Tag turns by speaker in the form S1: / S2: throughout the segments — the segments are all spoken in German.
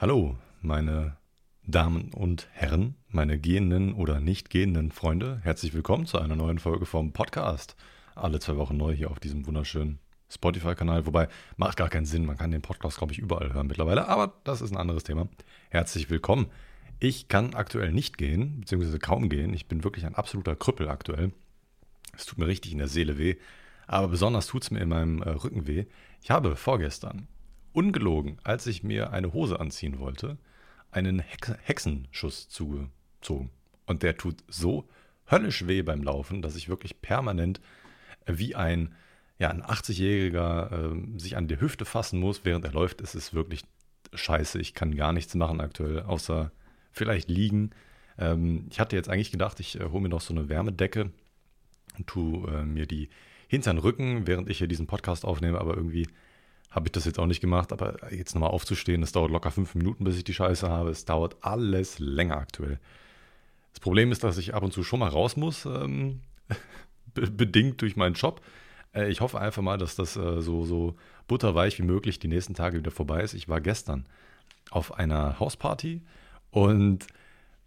S1: Hallo, meine Damen und Herren, meine gehenden oder nicht gehenden Freunde. Herzlich willkommen zu einer neuen Folge vom Podcast. Alle zwei Wochen neu hier auf diesem wunderschönen Spotify-Kanal. Wobei, macht gar keinen Sinn. Man kann den Podcast, glaube ich, überall hören mittlerweile. Aber das ist ein anderes Thema. Herzlich willkommen. Ich kann aktuell nicht gehen, beziehungsweise kaum gehen. Ich bin wirklich ein absoluter Krüppel aktuell. Es tut mir richtig in der Seele weh. Aber besonders tut es mir in meinem äh, Rücken weh. Ich habe vorgestern ungelogen, als ich mir eine Hose anziehen wollte, einen Hex Hexenschuss zugezogen. Und der tut so höllisch weh beim Laufen, dass ich wirklich permanent wie ein, ja, ein 80-Jähriger äh, sich an die Hüfte fassen muss, während er läuft. Es ist wirklich scheiße. Ich kann gar nichts machen aktuell, außer vielleicht liegen. Ähm, ich hatte jetzt eigentlich gedacht, ich äh, hole mir noch so eine Wärmedecke und tue äh, mir die hinter den Rücken, während ich hier diesen Podcast aufnehme, aber irgendwie habe ich das jetzt auch nicht gemacht, aber jetzt nochmal aufzustehen, das dauert locker fünf Minuten, bis ich die Scheiße habe. Es dauert alles länger aktuell. Das Problem ist, dass ich ab und zu schon mal raus muss, ähm, bedingt durch meinen Job. Äh, ich hoffe einfach mal, dass das äh, so, so butterweich wie möglich die nächsten Tage wieder vorbei ist. Ich war gestern auf einer Hausparty und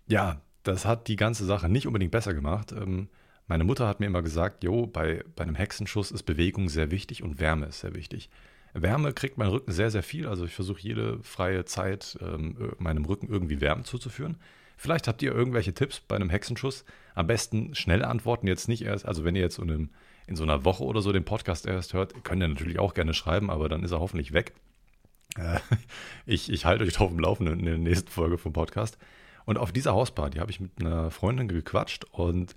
S1: ja, das hat die ganze Sache nicht unbedingt besser gemacht. Ähm, meine Mutter hat mir immer gesagt, jo, bei, bei einem Hexenschuss ist Bewegung sehr wichtig und Wärme ist sehr wichtig. Wärme kriegt mein Rücken sehr, sehr viel. Also ich versuche jede freie Zeit ähm, meinem Rücken irgendwie Wärme zuzuführen. Vielleicht habt ihr irgendwelche Tipps bei einem Hexenschuss. Am besten schnell antworten, jetzt nicht erst. Also wenn ihr jetzt in, einem, in so einer Woche oder so den Podcast erst hört, könnt ihr natürlich auch gerne schreiben, aber dann ist er hoffentlich weg. Äh, ich, ich halte euch drauf im Laufenden in der nächsten Folge vom Podcast. Und auf dieser Hausparty habe ich mit einer Freundin gequatscht und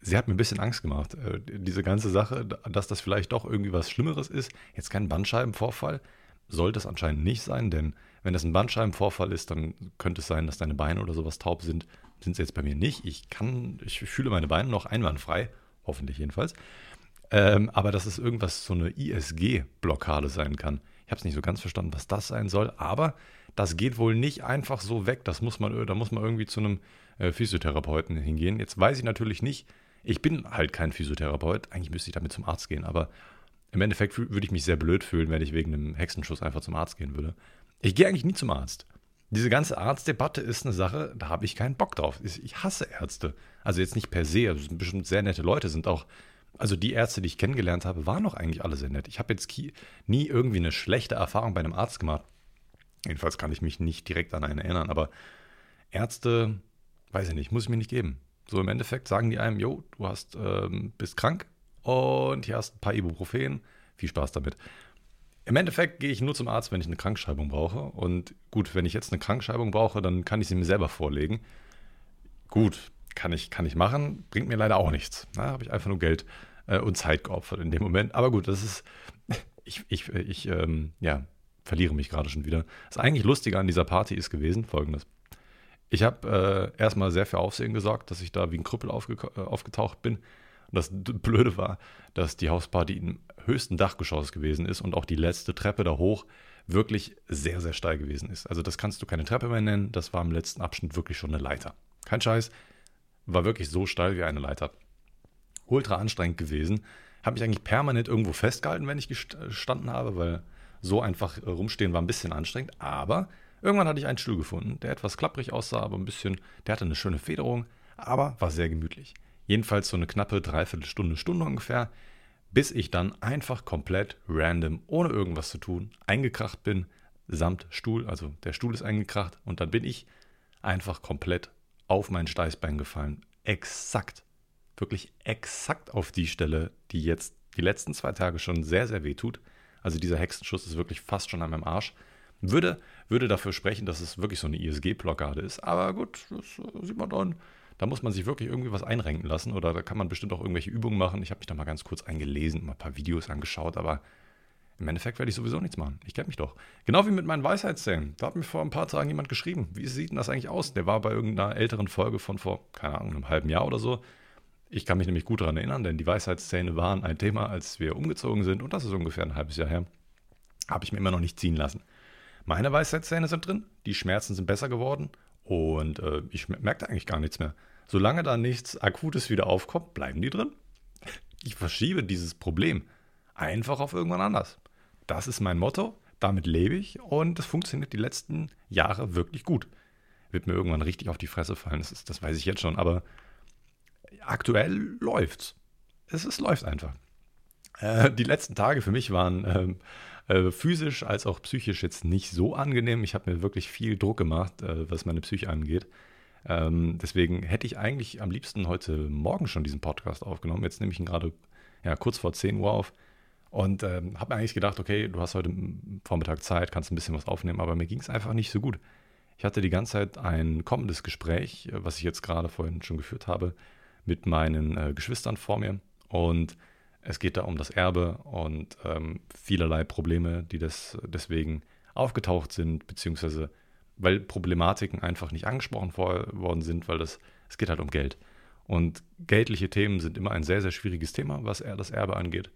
S1: sie hat mir ein bisschen Angst gemacht. Äh, diese ganze Sache, dass das vielleicht doch irgendwie was Schlimmeres ist. Jetzt kein Bandscheibenvorfall. Sollte es anscheinend nicht sein, denn wenn das ein Bandscheibenvorfall ist, dann könnte es sein, dass deine Beine oder sowas taub sind. Sind sie jetzt bei mir nicht. Ich kann, ich fühle meine Beine noch einwandfrei. Hoffentlich jedenfalls. Ähm, aber dass es irgendwas, so eine ISG-Blockade sein kann. Ich habe es nicht so ganz verstanden, was das sein soll, aber das geht wohl nicht einfach so weg. Das muss man, da muss man irgendwie zu einem äh, Physiotherapeuten hingehen. Jetzt weiß ich natürlich nicht, ich bin halt kein Physiotherapeut. Eigentlich müsste ich damit zum Arzt gehen, aber im Endeffekt würde ich mich sehr blöd fühlen, wenn ich wegen einem Hexenschuss einfach zum Arzt gehen würde. Ich gehe eigentlich nie zum Arzt. Diese ganze Arztdebatte ist eine Sache, da habe ich keinen Bock drauf. Ich hasse Ärzte. Also jetzt nicht per se, also sind bestimmt sehr nette Leute, sind auch, also die Ärzte, die ich kennengelernt habe, waren auch eigentlich alle sehr nett. Ich habe jetzt nie irgendwie eine schlechte Erfahrung bei einem Arzt gemacht. Jedenfalls kann ich mich nicht direkt an einen erinnern, aber Ärzte, weiß ich nicht, muss ich mir nicht geben. So im Endeffekt sagen die einem, jo, du hast, ähm, bist krank und hier hast ein paar Ibuprofen. Viel Spaß damit. Im Endeffekt gehe ich nur zum Arzt, wenn ich eine Krankschreibung brauche. Und gut, wenn ich jetzt eine Krankschreibung brauche, dann kann ich sie mir selber vorlegen. Gut, kann ich, kann ich machen, bringt mir leider auch nichts. Da habe ich einfach nur Geld äh, und Zeit geopfert in dem Moment. Aber gut, das ist, ich, ich, ich ähm, ja, verliere mich gerade schon wieder. Das eigentlich Lustige an dieser Party ist gewesen, folgendes. Ich habe äh, erstmal sehr für Aufsehen gesorgt, dass ich da wie ein Krüppel aufge äh, aufgetaucht bin. Und das Blöde war, dass die Hausparty im höchsten Dachgeschoss gewesen ist und auch die letzte Treppe da hoch wirklich sehr, sehr steil gewesen ist. Also das kannst du keine Treppe mehr nennen, das war im letzten Abschnitt wirklich schon eine Leiter. Kein Scheiß, war wirklich so steil wie eine Leiter. Ultra anstrengend gewesen. Habe mich eigentlich permanent irgendwo festgehalten, wenn ich gestanden habe, weil so einfach rumstehen war ein bisschen anstrengend. Aber Irgendwann hatte ich einen Stuhl gefunden, der etwas klapprig aussah, aber ein bisschen, der hatte eine schöne Federung, aber war sehr gemütlich. Jedenfalls so eine knappe Dreiviertelstunde, Stunde ungefähr, bis ich dann einfach komplett random, ohne irgendwas zu tun, eingekracht bin, samt Stuhl, also der Stuhl ist eingekracht und dann bin ich einfach komplett auf mein Steißbein gefallen. Exakt, wirklich exakt auf die Stelle, die jetzt die letzten zwei Tage schon sehr, sehr weh tut. Also dieser Hexenschuss ist wirklich fast schon an meinem Arsch. Würde, würde dafür sprechen, dass es wirklich so eine ISG-Blockade ist. Aber gut, das äh, sieht man dann. Da muss man sich wirklich irgendwie was einrenken lassen oder da kann man bestimmt auch irgendwelche Übungen machen. Ich habe mich da mal ganz kurz eingelesen, mal ein paar Videos angeschaut, aber im Endeffekt werde ich sowieso nichts machen. Ich kenne mich doch. Genau wie mit meinen Weisheitszähnen. Da hat mir vor ein paar Tagen jemand geschrieben. Wie sieht denn das eigentlich aus? Der war bei irgendeiner älteren Folge von vor, keine Ahnung, einem halben Jahr oder so. Ich kann mich nämlich gut daran erinnern, denn die Weisheitszähne waren ein Thema, als wir umgezogen sind und das ist ungefähr ein halbes Jahr her. Habe ich mir immer noch nicht ziehen lassen. Meine Weisheitszähne sind drin, die Schmerzen sind besser geworden und äh, ich merke eigentlich gar nichts mehr. Solange da nichts Akutes wieder aufkommt, bleiben die drin. Ich verschiebe dieses Problem einfach auf irgendwann anders. Das ist mein Motto. damit lebe ich und es funktioniert die letzten Jahre wirklich gut. Wird mir irgendwann richtig auf die Fresse fallen, das, ist, das weiß ich jetzt schon, aber aktuell läuft's. Es, es läuft einfach. Äh, die letzten Tage für mich waren ähm, äh, physisch als auch psychisch jetzt nicht so angenehm. Ich habe mir wirklich viel Druck gemacht, äh, was meine Psyche angeht. Ähm, deswegen hätte ich eigentlich am liebsten heute Morgen schon diesen Podcast aufgenommen. Jetzt nehme ich ihn gerade ja, kurz vor 10 Uhr auf und ähm, habe mir eigentlich gedacht, okay, du hast heute Vormittag Zeit, kannst ein bisschen was aufnehmen, aber mir ging es einfach nicht so gut. Ich hatte die ganze Zeit ein kommendes Gespräch, äh, was ich jetzt gerade vorhin schon geführt habe, mit meinen äh, Geschwistern vor mir. Und es geht da um das Erbe und ähm, vielerlei Probleme, die das deswegen aufgetaucht sind, beziehungsweise weil Problematiken einfach nicht angesprochen worden sind, weil das, es geht halt um Geld. Und geldliche Themen sind immer ein sehr, sehr schwieriges Thema, was das Erbe angeht.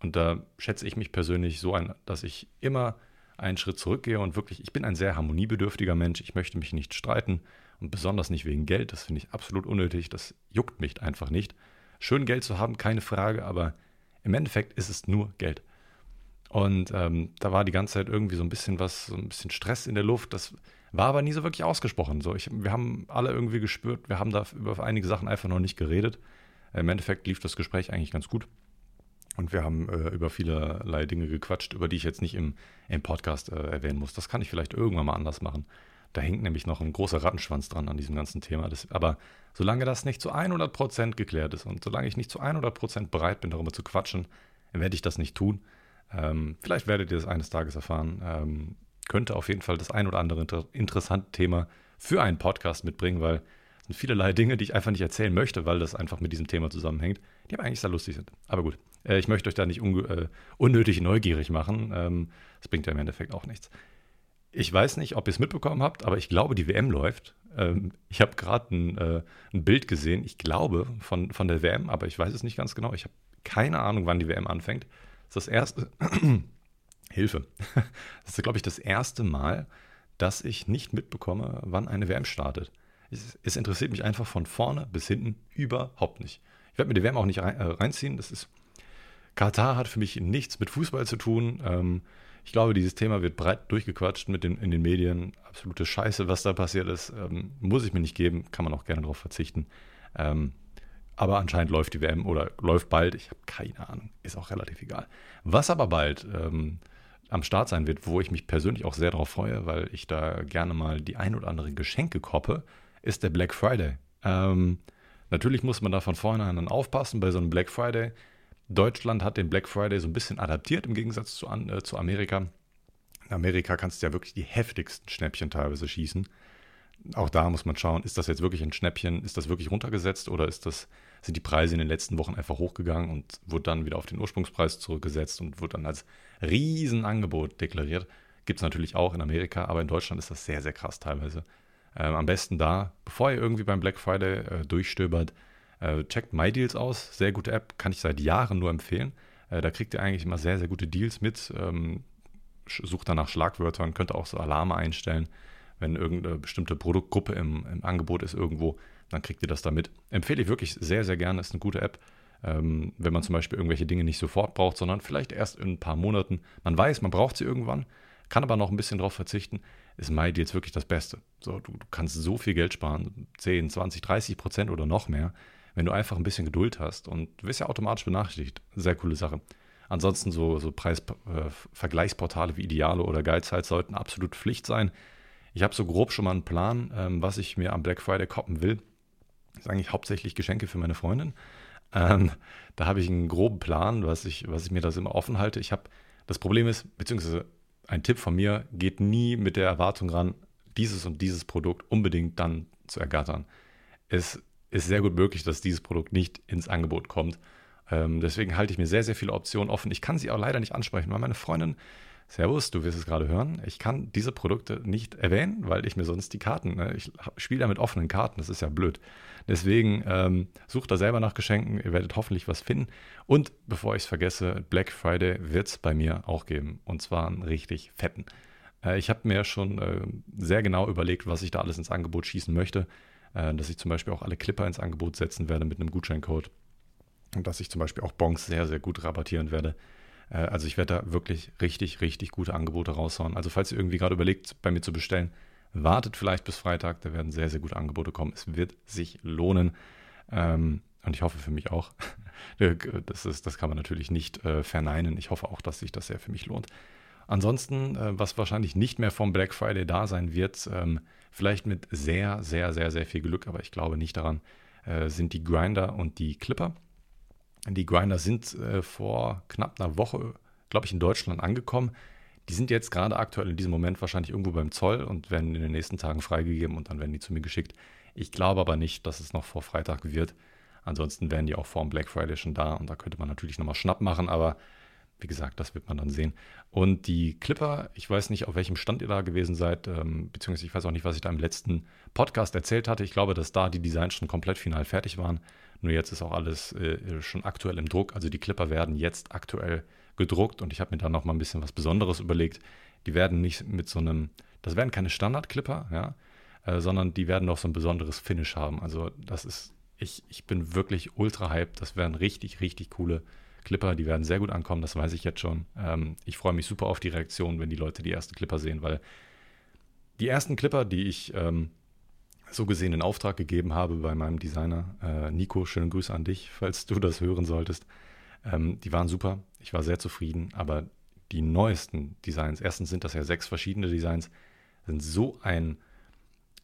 S1: Und da schätze ich mich persönlich so ein, dass ich immer einen Schritt zurückgehe und wirklich, ich bin ein sehr harmoniebedürftiger Mensch. Ich möchte mich nicht streiten und besonders nicht wegen Geld. Das finde ich absolut unnötig. Das juckt mich einfach nicht. Schön Geld zu haben, keine Frage, aber im Endeffekt ist es nur Geld. Und ähm, da war die ganze Zeit irgendwie so ein bisschen was, so ein bisschen Stress in der Luft. Das war aber nie so wirklich ausgesprochen. So, ich, wir haben alle irgendwie gespürt, wir haben da über einige Sachen einfach noch nicht geredet. Im Endeffekt lief das Gespräch eigentlich ganz gut. Und wir haben äh, über vielerlei Dinge gequatscht, über die ich jetzt nicht im, im Podcast äh, erwähnen muss. Das kann ich vielleicht irgendwann mal anders machen. Da hängt nämlich noch ein großer Rattenschwanz dran an diesem ganzen Thema. Das, aber solange das nicht zu 100% geklärt ist und solange ich nicht zu 100% bereit bin, darüber zu quatschen, werde ich das nicht tun. Ähm, vielleicht werdet ihr das eines Tages erfahren. Ähm, könnte auf jeden Fall das ein oder andere inter interessante Thema für einen Podcast mitbringen, weil es sind vielerlei Dinge, die ich einfach nicht erzählen möchte, weil das einfach mit diesem Thema zusammenhängt, die aber eigentlich sehr lustig sind. Aber gut, äh, ich möchte euch da nicht äh, unnötig neugierig machen. Ähm, das bringt ja im Endeffekt auch nichts. Ich weiß nicht, ob ihr es mitbekommen habt, aber ich glaube, die WM läuft. Ähm, ich habe gerade ein, äh, ein, Bild gesehen, ich glaube, von, von der WM, aber ich weiß es nicht ganz genau. Ich habe keine Ahnung, wann die WM anfängt. Das ist das erste. Hilfe. Das ist, glaube ich, das erste Mal, dass ich nicht mitbekomme, wann eine WM startet. Es, es interessiert mich einfach von vorne bis hinten überhaupt nicht. Ich werde mir die WM auch nicht rein, äh, reinziehen. Das ist. Katar hat für mich nichts mit Fußball zu tun. Ähm, ich glaube, dieses Thema wird breit durchgequatscht mit den, in den Medien. Absolute Scheiße, was da passiert ist. Ähm, muss ich mir nicht geben, kann man auch gerne darauf verzichten. Ähm, aber anscheinend läuft die WM oder läuft bald. Ich habe keine Ahnung. Ist auch relativ egal. Was aber bald ähm, am Start sein wird, wo ich mich persönlich auch sehr darauf freue, weil ich da gerne mal die ein oder andere Geschenke koppe, ist der Black Friday. Ähm, natürlich muss man da von vornherein dann aufpassen bei so einem Black Friday. Deutschland hat den Black Friday so ein bisschen adaptiert im Gegensatz zu, äh, zu Amerika. In Amerika kannst du ja wirklich die heftigsten Schnäppchen teilweise schießen. Auch da muss man schauen, ist das jetzt wirklich ein Schnäppchen, ist das wirklich runtergesetzt oder das, sind die Preise in den letzten Wochen einfach hochgegangen und wurde dann wieder auf den Ursprungspreis zurückgesetzt und wurde dann als Riesenangebot deklariert. Gibt es natürlich auch in Amerika, aber in Deutschland ist das sehr, sehr krass teilweise. Ähm, am besten da, bevor ihr irgendwie beim Black Friday äh, durchstöbert, äh, checkt MyDeals aus. Sehr gute App, kann ich seit Jahren nur empfehlen. Äh, da kriegt ihr eigentlich immer sehr, sehr gute Deals mit. Ähm, sucht danach Schlagwörtern, könnt auch so Alarme einstellen. Wenn irgendeine bestimmte Produktgruppe im, im Angebot ist irgendwo, dann kriegt ihr das da mit. Empfehle ich wirklich sehr, sehr gerne. Ist eine gute App. Ähm, wenn man zum Beispiel irgendwelche Dinge nicht sofort braucht, sondern vielleicht erst in ein paar Monaten. Man weiß, man braucht sie irgendwann, kann aber noch ein bisschen darauf verzichten, ist MyDeals wirklich das Beste. So, du, du, kannst so viel Geld sparen, 10, 20, 30 Prozent oder noch mehr, wenn du einfach ein bisschen Geduld hast und du wirst ja automatisch benachrichtigt. Sehr coole Sache. Ansonsten so, so Preisvergleichsportale äh, wie Idealo oder Geizhalt sollten absolut Pflicht sein. Ich habe so grob schon mal einen Plan, ähm, was ich mir am Black Friday koppen will. Das ist eigentlich hauptsächlich Geschenke für meine Freundin. Ähm, da habe ich einen groben Plan, was ich, was ich mir das immer offen halte. Ich habe, das Problem ist, beziehungsweise ein Tipp von mir, geht nie mit der Erwartung ran, dieses und dieses Produkt unbedingt dann zu ergattern. Es ist sehr gut möglich, dass dieses Produkt nicht ins Angebot kommt. Ähm, deswegen halte ich mir sehr, sehr viele Optionen offen. Ich kann sie auch leider nicht ansprechen, weil meine Freundin Servus, du wirst es gerade hören. Ich kann diese Produkte nicht erwähnen, weil ich mir sonst die Karten, ne, ich spiele da mit offenen Karten, das ist ja blöd. Deswegen ähm, sucht da selber nach Geschenken, ihr werdet hoffentlich was finden. Und bevor ich es vergesse, Black Friday wird es bei mir auch geben. Und zwar einen richtig fetten. Äh, ich habe mir schon äh, sehr genau überlegt, was ich da alles ins Angebot schießen möchte. Äh, dass ich zum Beispiel auch alle Clipper ins Angebot setzen werde mit einem Gutscheincode. Und dass ich zum Beispiel auch Bonks sehr, sehr gut rabattieren werde. Äh, also ich werde da wirklich richtig, richtig gute Angebote raushauen. Also falls ihr irgendwie gerade überlegt, bei mir zu bestellen, wartet vielleicht bis Freitag, da werden sehr, sehr gute Angebote kommen. Es wird sich lohnen. Ähm, und ich hoffe für mich auch. das, ist, das kann man natürlich nicht äh, verneinen. Ich hoffe auch, dass sich das sehr für mich lohnt. Ansonsten, äh, was wahrscheinlich nicht mehr vom Black Friday da sein wird, ähm, vielleicht mit sehr, sehr, sehr, sehr viel Glück, aber ich glaube nicht daran, äh, sind die Grinder und die Clipper. Die Grinder sind äh, vor knapp einer Woche, glaube ich, in Deutschland angekommen. Die sind jetzt gerade aktuell in diesem Moment wahrscheinlich irgendwo beim Zoll und werden in den nächsten Tagen freigegeben und dann werden die zu mir geschickt. Ich glaube aber nicht, dass es noch vor Freitag wird. Ansonsten wären die auch vor dem Black Friday schon da und da könnte man natürlich nochmal Schnapp machen, aber wie gesagt, das wird man dann sehen. Und die Clipper, ich weiß nicht, auf welchem Stand ihr da gewesen seid, ähm, beziehungsweise ich weiß auch nicht, was ich da im letzten Podcast erzählt hatte. Ich glaube, dass da die Designs schon komplett final fertig waren. Nur jetzt ist auch alles äh, schon aktuell im Druck. Also die Clipper werden jetzt aktuell gedruckt und ich habe mir da noch mal ein bisschen was Besonderes überlegt. Die werden nicht mit so einem, das werden keine Standard-Clipper, ja, äh, sondern die werden noch so ein besonderes Finish haben. Also das ist, ich, ich bin wirklich ultra hyped. Das werden richtig, richtig coole Clipper, die werden sehr gut ankommen, das weiß ich jetzt schon. Ähm, ich freue mich super auf die Reaktion, wenn die Leute die ersten Clipper sehen, weil die ersten Clipper, die ich ähm, so gesehen in Auftrag gegeben habe bei meinem Designer, äh, Nico, schöne Grüße an dich, falls du das hören solltest, ähm, die waren super. Ich war sehr zufrieden, aber die neuesten Designs, erstens sind das ja sechs verschiedene Designs, sind so ein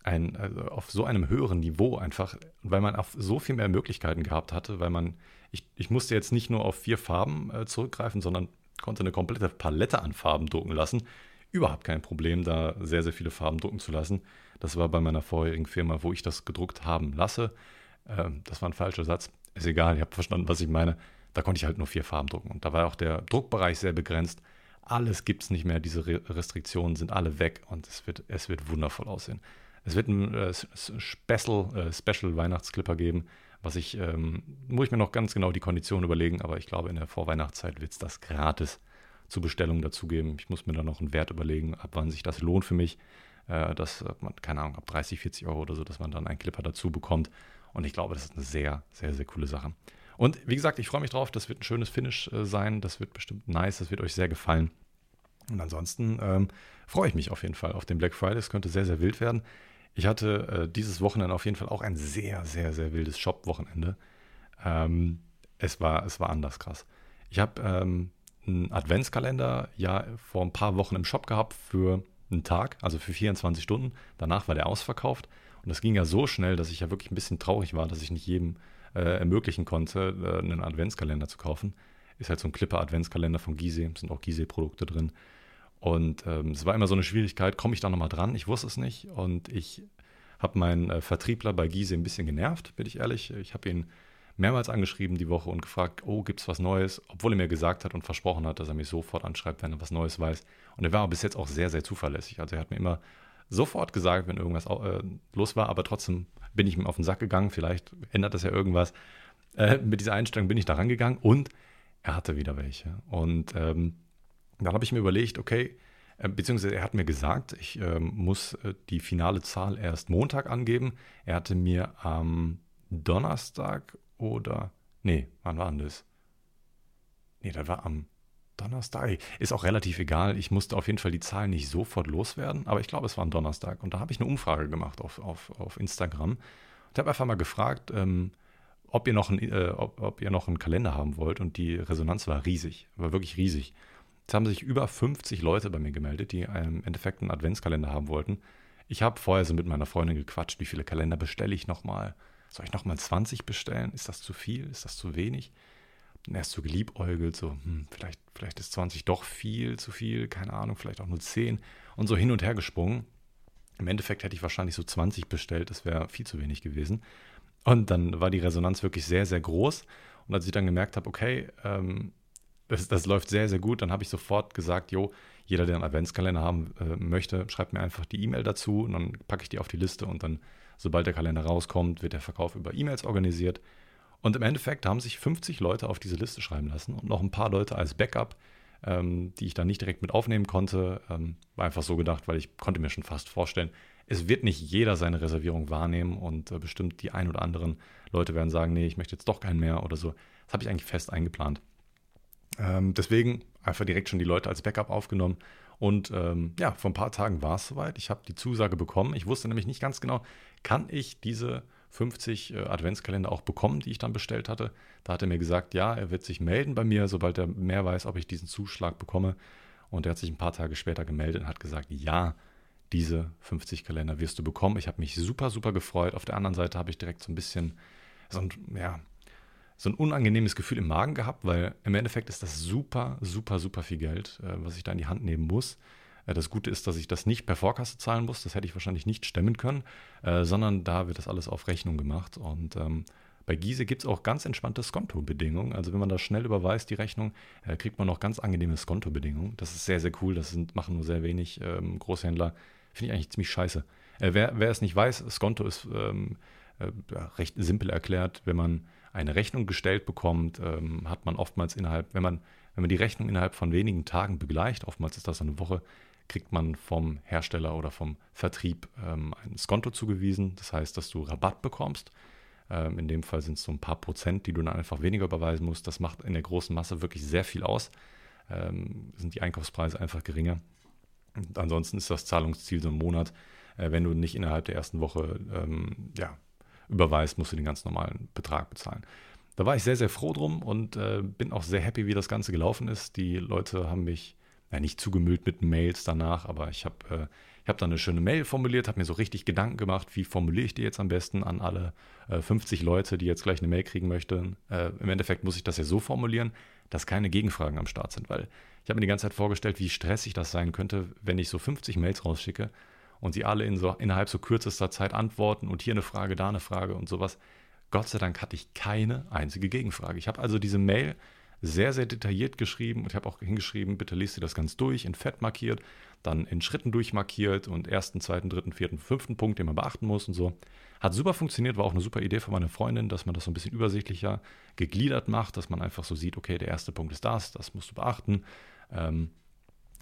S1: ein, also auf so einem höheren Niveau einfach, weil man auf so viel mehr Möglichkeiten gehabt hatte, weil man, ich, ich musste jetzt nicht nur auf vier Farben äh, zurückgreifen, sondern konnte eine komplette Palette an Farben drucken lassen. Überhaupt kein Problem, da sehr, sehr viele Farben drucken zu lassen. Das war bei meiner vorherigen Firma, wo ich das gedruckt haben lasse. Ähm, das war ein falscher Satz. Ist egal, ich habe verstanden, was ich meine. Da konnte ich halt nur vier Farben drucken. Und da war auch der Druckbereich sehr begrenzt. Alles gibt es nicht mehr, diese Restriktionen sind alle weg und es wird, es wird wundervoll aussehen. Es wird ein äh, Special, äh, Special Weihnachtsclipper geben, was ich, ähm, muss ich mir noch ganz genau die Konditionen überlegen, aber ich glaube, in der Vorweihnachtszeit wird es das gratis zur Bestellung dazugeben. Ich muss mir da noch einen Wert überlegen, ab wann sich das lohnt für mich. Äh, dass man, keine Ahnung, ab 30, 40 Euro oder so, dass man dann einen Clipper dazu bekommt. Und ich glaube, das ist eine sehr, sehr, sehr coole Sache. Und wie gesagt, ich freue mich drauf. Das wird ein schönes Finish äh, sein. Das wird bestimmt nice. Das wird euch sehr gefallen. Und ansonsten ähm, freue ich mich auf jeden Fall auf den Black Friday. Es könnte sehr, sehr wild werden. Ich hatte äh, dieses Wochenende auf jeden Fall auch ein sehr, sehr, sehr wildes Shop-Wochenende. Ähm, es, war, es war anders krass. Ich habe ähm, einen Adventskalender ja vor ein paar Wochen im Shop gehabt für einen Tag, also für 24 Stunden. Danach war der ausverkauft. Und das ging ja so schnell, dass ich ja wirklich ein bisschen traurig war, dass ich nicht jedem äh, ermöglichen konnte, äh, einen Adventskalender zu kaufen. Ist halt so ein Clipper-Adventskalender von Gizeh, sind auch Gizeh-Produkte drin. Und ähm, es war immer so eine Schwierigkeit, komme ich da nochmal dran? Ich wusste es nicht. Und ich habe meinen äh, Vertriebler bei Giese ein bisschen genervt, bin ich ehrlich. Ich habe ihn mehrmals angeschrieben die Woche und gefragt, oh, gibt es was Neues? Obwohl er mir gesagt hat und versprochen hat, dass er mich sofort anschreibt, wenn er was Neues weiß. Und er war bis jetzt auch sehr, sehr zuverlässig. Also er hat mir immer sofort gesagt, wenn irgendwas äh, los war, aber trotzdem bin ich ihm auf den Sack gegangen. Vielleicht ändert das ja irgendwas. Äh, mit dieser Einstellung bin ich da rangegangen und er hatte wieder welche. Und ähm, dann habe ich mir überlegt, okay, äh, beziehungsweise er hat mir gesagt, ich äh, muss die finale Zahl erst Montag angeben. Er hatte mir am Donnerstag oder, nee, wann war denn das? Nee, das war am Donnerstag. Ist auch relativ egal. Ich musste auf jeden Fall die Zahl nicht sofort loswerden, aber ich glaube, es war ein Donnerstag. Und da habe ich eine Umfrage gemacht auf, auf, auf Instagram und habe einfach mal gefragt, ähm, ob, ihr noch ein, äh, ob, ob ihr noch einen Kalender haben wollt. Und die Resonanz war riesig, war wirklich riesig. Es haben sich über 50 Leute bei mir gemeldet, die im Endeffekt einen Adventskalender haben wollten. Ich habe vorher so mit meiner Freundin gequatscht, wie viele Kalender bestelle ich nochmal? Soll ich nochmal 20 bestellen? Ist das zu viel? Ist das zu wenig? Und erst so geliebäugelt, so, hm, vielleicht, vielleicht ist 20 doch viel zu viel, keine Ahnung, vielleicht auch nur 10 und so hin und her gesprungen. Im Endeffekt hätte ich wahrscheinlich so 20 bestellt, das wäre viel zu wenig gewesen. Und dann war die Resonanz wirklich sehr, sehr groß. Und als ich dann gemerkt habe, okay, ähm, das, das läuft sehr, sehr gut. Dann habe ich sofort gesagt, jo, jeder, der einen Adventskalender haben äh, möchte, schreibt mir einfach die E-Mail dazu und dann packe ich die auf die Liste und dann, sobald der Kalender rauskommt, wird der Verkauf über E-Mails organisiert. Und im Endeffekt haben sich 50 Leute auf diese Liste schreiben lassen und noch ein paar Leute als Backup, ähm, die ich dann nicht direkt mit aufnehmen konnte. Ähm, war einfach so gedacht, weil ich konnte mir schon fast vorstellen, es wird nicht jeder seine Reservierung wahrnehmen und äh, bestimmt die ein oder anderen Leute werden sagen, nee, ich möchte jetzt doch keinen mehr oder so. Das habe ich eigentlich fest eingeplant. Ähm, deswegen einfach direkt schon die Leute als Backup aufgenommen. Und ähm, ja, vor ein paar Tagen war es soweit. Ich habe die Zusage bekommen. Ich wusste nämlich nicht ganz genau, kann ich diese 50 äh, Adventskalender auch bekommen, die ich dann bestellt hatte. Da hat er mir gesagt, ja, er wird sich melden bei mir, sobald er mehr weiß, ob ich diesen Zuschlag bekomme. Und er hat sich ein paar Tage später gemeldet und hat gesagt, ja, diese 50 Kalender wirst du bekommen. Ich habe mich super, super gefreut. Auf der anderen Seite habe ich direkt so ein bisschen so ein, ja, so ein unangenehmes Gefühl im Magen gehabt, weil im Endeffekt ist das super, super, super viel Geld, äh, was ich da in die Hand nehmen muss. Äh, das Gute ist, dass ich das nicht per Vorkasse zahlen muss. Das hätte ich wahrscheinlich nicht stemmen können, äh, sondern da wird das alles auf Rechnung gemacht. Und ähm, bei Giese gibt es auch ganz entspannte Skonto-Bedingungen. Also wenn man da schnell überweist, die Rechnung, kriegt man noch ganz angenehme Skonto-Bedingungen. Das ist sehr, sehr cool. Das sind, machen nur sehr wenig ähm, Großhändler. Finde ich eigentlich ziemlich scheiße. Wer, wer, es nicht weiß, Skonto ist ähm, äh, recht simpel erklärt. Wenn man eine Rechnung gestellt bekommt, ähm, hat man oftmals innerhalb, wenn man, wenn man die Rechnung innerhalb von wenigen Tagen begleicht, oftmals ist das eine Woche, kriegt man vom Hersteller oder vom Vertrieb ähm, ein Skonto zugewiesen. Das heißt, dass du Rabatt bekommst. Ähm, in dem Fall sind es so ein paar Prozent, die du dann einfach weniger überweisen musst. Das macht in der großen Masse wirklich sehr viel aus. Ähm, sind die Einkaufspreise einfach geringer. Und ansonsten ist das Zahlungsziel so ein Monat. Äh, wenn du nicht innerhalb der ersten Woche ähm, ja, überweist, musst du den ganz normalen Betrag bezahlen. Da war ich sehr, sehr froh drum und äh, bin auch sehr happy, wie das Ganze gelaufen ist. Die Leute haben mich ja, nicht zugemüllt mit Mails danach, aber ich habe äh, habe dann eine schöne Mail formuliert, habe mir so richtig Gedanken gemacht, wie formuliere ich die jetzt am besten an alle äh, 50 Leute, die jetzt gleich eine Mail kriegen möchten. Äh, Im Endeffekt muss ich das ja so formulieren, dass keine Gegenfragen am Start sind, weil ich habe mir die ganze Zeit vorgestellt, wie stressig das sein könnte, wenn ich so 50 Mails rausschicke und sie alle in so, innerhalb so kürzester Zeit antworten und hier eine Frage, da eine Frage und sowas. Gott sei Dank hatte ich keine einzige Gegenfrage. Ich habe also diese Mail sehr, sehr detailliert geschrieben und ich habe auch hingeschrieben, bitte liest dir das ganz durch, in Fett markiert, dann in Schritten durchmarkiert und ersten, zweiten, dritten, vierten, fünften Punkt, den man beachten muss und so. Hat super funktioniert, war auch eine super Idee von meiner Freundin, dass man das so ein bisschen übersichtlicher gegliedert macht, dass man einfach so sieht, okay, der erste Punkt ist das, das musst du beachten. Ähm,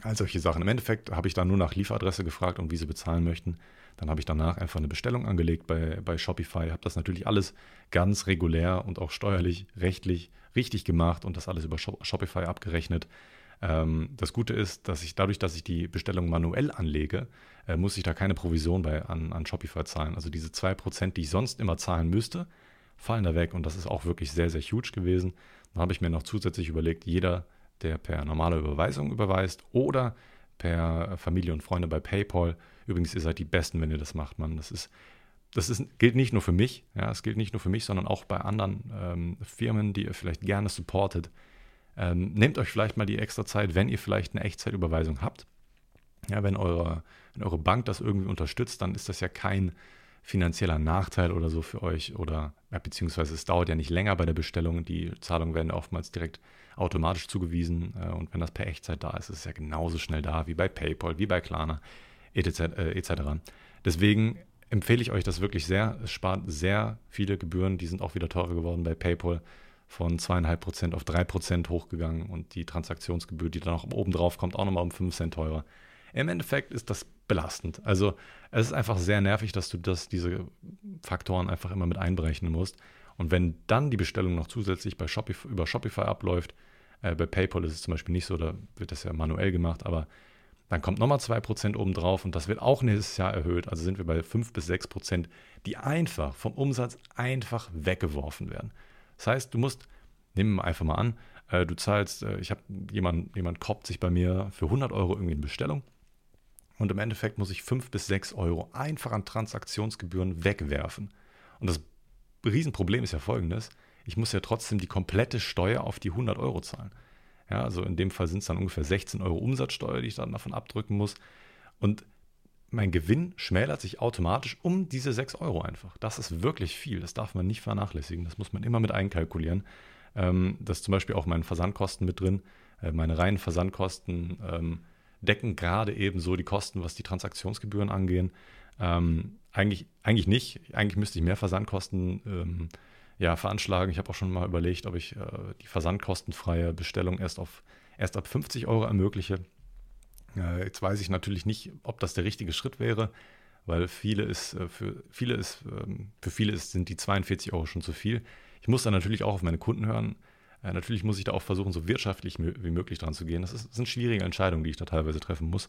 S1: all solche Sachen. Im Endeffekt habe ich dann nur nach Lieferadresse gefragt und wie sie bezahlen möchten. Dann habe ich danach einfach eine Bestellung angelegt bei, bei Shopify, habe das natürlich alles ganz regulär und auch steuerlich, rechtlich richtig gemacht und das alles über Shopify abgerechnet. Ähm, das Gute ist, dass ich dadurch, dass ich die Bestellung manuell anlege, äh, muss ich da keine Provision bei, an, an Shopify zahlen. Also diese 2%, die ich sonst immer zahlen müsste, fallen da weg und das ist auch wirklich sehr, sehr huge gewesen. Dann habe ich mir noch zusätzlich überlegt, jeder, der per normale Überweisung überweist oder per Familie und Freunde bei PayPal. Übrigens, ihr seid die Besten, wenn ihr das macht, Mann. Das ist das ist, gilt nicht nur für mich, ja, es gilt nicht nur für mich, sondern auch bei anderen ähm, Firmen, die ihr vielleicht gerne supportet. Ähm, nehmt euch vielleicht mal die extra Zeit, wenn ihr vielleicht eine Echtzeitüberweisung habt. Ja, wenn eure, wenn eure Bank das irgendwie unterstützt, dann ist das ja kein finanzieller Nachteil oder so für euch oder ja, beziehungsweise es dauert ja nicht länger bei der Bestellung. Die Zahlungen werden oftmals direkt automatisch zugewiesen äh, und wenn das per Echtzeit da ist, ist es ja genauso schnell da wie bei PayPal, wie bei Klarna etc. Äh, etc. Deswegen empfehle ich euch das wirklich sehr. Es spart sehr viele Gebühren, die sind auch wieder teurer geworden bei PayPal von zweieinhalb Prozent auf drei Prozent hochgegangen und die Transaktionsgebühr, die dann auch oben drauf kommt, auch nochmal um fünf Cent teurer. Im Endeffekt ist das belastend. Also es ist einfach sehr nervig, dass du das, diese Faktoren einfach immer mit einberechnen musst. Und wenn dann die Bestellung noch zusätzlich bei Shopify, über Shopify abläuft, äh, bei PayPal ist es zum Beispiel nicht so, da wird das ja manuell gemacht, aber dann kommt nochmal 2% obendrauf und das wird auch nächstes Jahr erhöht. Also sind wir bei 5 bis 6%, die einfach vom Umsatz einfach weggeworfen werden. Das heißt, du musst, nehmen wir einfach mal an, äh, du zahlst, äh, ich habe jemand, jemand koppt sich bei mir für 100 Euro irgendwie eine Bestellung und im Endeffekt muss ich 5 bis 6 Euro einfach an Transaktionsgebühren wegwerfen. Und das Riesenproblem ist ja folgendes, ich muss ja trotzdem die komplette Steuer auf die 100 Euro zahlen. Ja, also in dem Fall sind es dann ungefähr 16 Euro Umsatzsteuer, die ich dann davon abdrücken muss. Und mein Gewinn schmälert sich automatisch um diese 6 Euro einfach. Das ist wirklich viel. Das darf man nicht vernachlässigen. Das muss man immer mit einkalkulieren. Ähm, das ist zum Beispiel auch meine Versandkosten mit drin. Äh, meine reinen Versandkosten ähm, decken gerade eben so die Kosten, was die Transaktionsgebühren angehen. Ähm, eigentlich, eigentlich nicht. Eigentlich müsste ich mehr Versandkosten ähm, ja, veranschlagen. Ich habe auch schon mal überlegt, ob ich äh, die versandkostenfreie Bestellung erst, auf, erst ab 50 Euro ermögliche. Äh, jetzt weiß ich natürlich nicht, ob das der richtige Schritt wäre, weil viele ist, äh, für, viele ist, ähm, für viele ist, sind die 42 Euro schon zu viel. Ich muss dann natürlich auch auf meine Kunden hören. Äh, natürlich muss ich da auch versuchen, so wirtschaftlich wie möglich dran zu gehen. Das, ist, das sind schwierige Entscheidungen, die ich da teilweise treffen muss.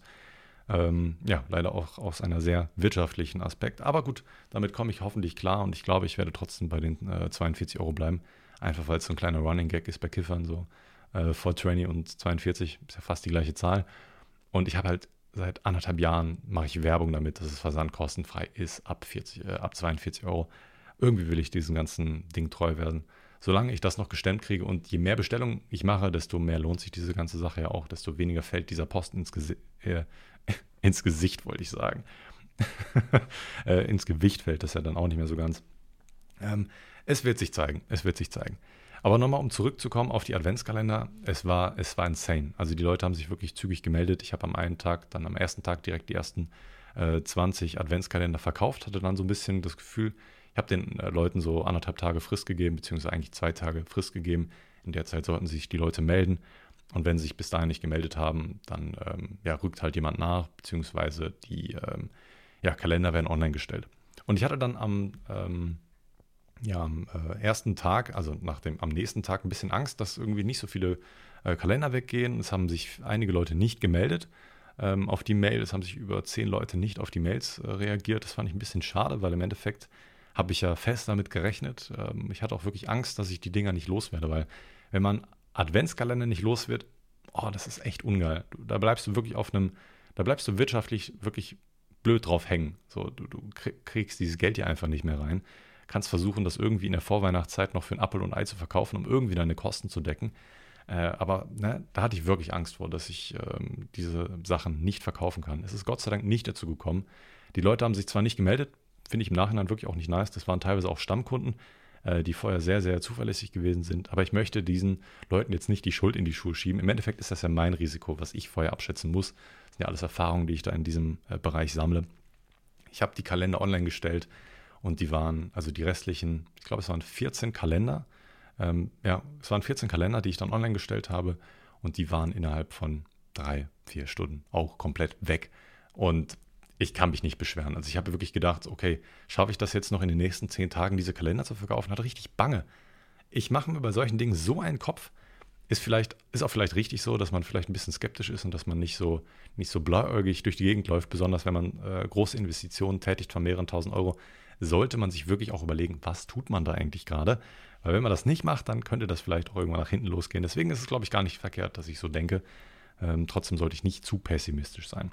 S1: Ähm, ja, leider auch aus einer sehr wirtschaftlichen Aspekt. Aber gut, damit komme ich hoffentlich klar und ich glaube, ich werde trotzdem bei den äh, 42 Euro bleiben. Einfach weil es so ein kleiner Running Gag ist bei Kiffern, so äh, 420 und 42 ist ja fast die gleiche Zahl. Und ich habe halt seit anderthalb Jahren mache ich Werbung damit, dass es versandkostenfrei ist ab 40, äh, ab 42 Euro. Irgendwie will ich diesem ganzen Ding treu werden. Solange ich das noch gestemmt kriege und je mehr Bestellungen ich mache, desto mehr lohnt sich diese ganze Sache ja auch, desto weniger fällt dieser Posten ins, Gesi äh, ins Gesicht, wollte ich sagen. äh, ins Gewicht fällt das ja dann auch nicht mehr so ganz. Ähm, es wird sich zeigen, es wird sich zeigen. Aber nochmal, um zurückzukommen auf die Adventskalender, es war, es war insane. Also die Leute haben sich wirklich zügig gemeldet. Ich habe am einen Tag, dann am ersten Tag direkt die ersten äh, 20 Adventskalender verkauft, hatte dann so ein bisschen das Gefühl, ich habe den äh, Leuten so anderthalb Tage Frist gegeben, beziehungsweise eigentlich zwei Tage Frist gegeben. In der Zeit sollten sich die Leute melden. Und wenn sie sich bis dahin nicht gemeldet haben, dann ähm, ja, rückt halt jemand nach, beziehungsweise die ähm, ja, Kalender werden online gestellt. Und ich hatte dann am ähm, ja am äh, ersten Tag, also nach dem, am nächsten Tag ein bisschen Angst, dass irgendwie nicht so viele äh, Kalender weggehen. Es haben sich einige Leute nicht gemeldet ähm, auf die Mail. Es haben sich über zehn Leute nicht auf die Mails äh, reagiert. Das fand ich ein bisschen schade, weil im Endeffekt habe ich ja fest damit gerechnet. Ähm, ich hatte auch wirklich Angst, dass ich die Dinger nicht loswerde, weil wenn man Adventskalender nicht los wird, oh, das ist echt ungeil. Da bleibst du wirklich auf einem, da bleibst du wirtschaftlich wirklich blöd drauf hängen. So, du, du kriegst dieses Geld hier einfach nicht mehr rein kannst versuchen, das irgendwie in der Vorweihnachtszeit noch für ein Apfel und Ei zu verkaufen, um irgendwie deine Kosten zu decken. Äh, aber ne, da hatte ich wirklich Angst vor, dass ich ähm, diese Sachen nicht verkaufen kann. Es ist Gott sei Dank nicht dazu gekommen. Die Leute haben sich zwar nicht gemeldet, finde ich im Nachhinein wirklich auch nicht nice. Das waren teilweise auch Stammkunden, äh, die vorher sehr, sehr zuverlässig gewesen sind. Aber ich möchte diesen Leuten jetzt nicht die Schuld in die Schuhe schieben. Im Endeffekt ist das ja mein Risiko, was ich vorher abschätzen muss. Das sind ja alles Erfahrungen, die ich da in diesem äh, Bereich sammle. Ich habe die Kalender online gestellt. Und die waren, also die restlichen, ich glaube, es waren 14 Kalender. Ähm, ja, es waren 14 Kalender, die ich dann online gestellt habe. Und die waren innerhalb von drei, vier Stunden auch komplett weg. Und ich kann mich nicht beschweren. Also ich habe wirklich gedacht, okay, schaffe ich das jetzt noch in den nächsten zehn Tagen, diese Kalender zu verkaufen? Hatte richtig Bange. Ich mache mir bei solchen Dingen so einen Kopf. Ist vielleicht, ist auch vielleicht richtig so, dass man vielleicht ein bisschen skeptisch ist und dass man nicht so, nicht so blauäugig durch die Gegend läuft, besonders wenn man äh, große Investitionen tätigt von mehreren tausend Euro sollte man sich wirklich auch überlegen, was tut man da eigentlich gerade? Weil wenn man das nicht macht, dann könnte das vielleicht auch irgendwann nach hinten losgehen. Deswegen ist es, glaube ich, gar nicht verkehrt, dass ich so denke. Ähm, trotzdem sollte ich nicht zu pessimistisch sein.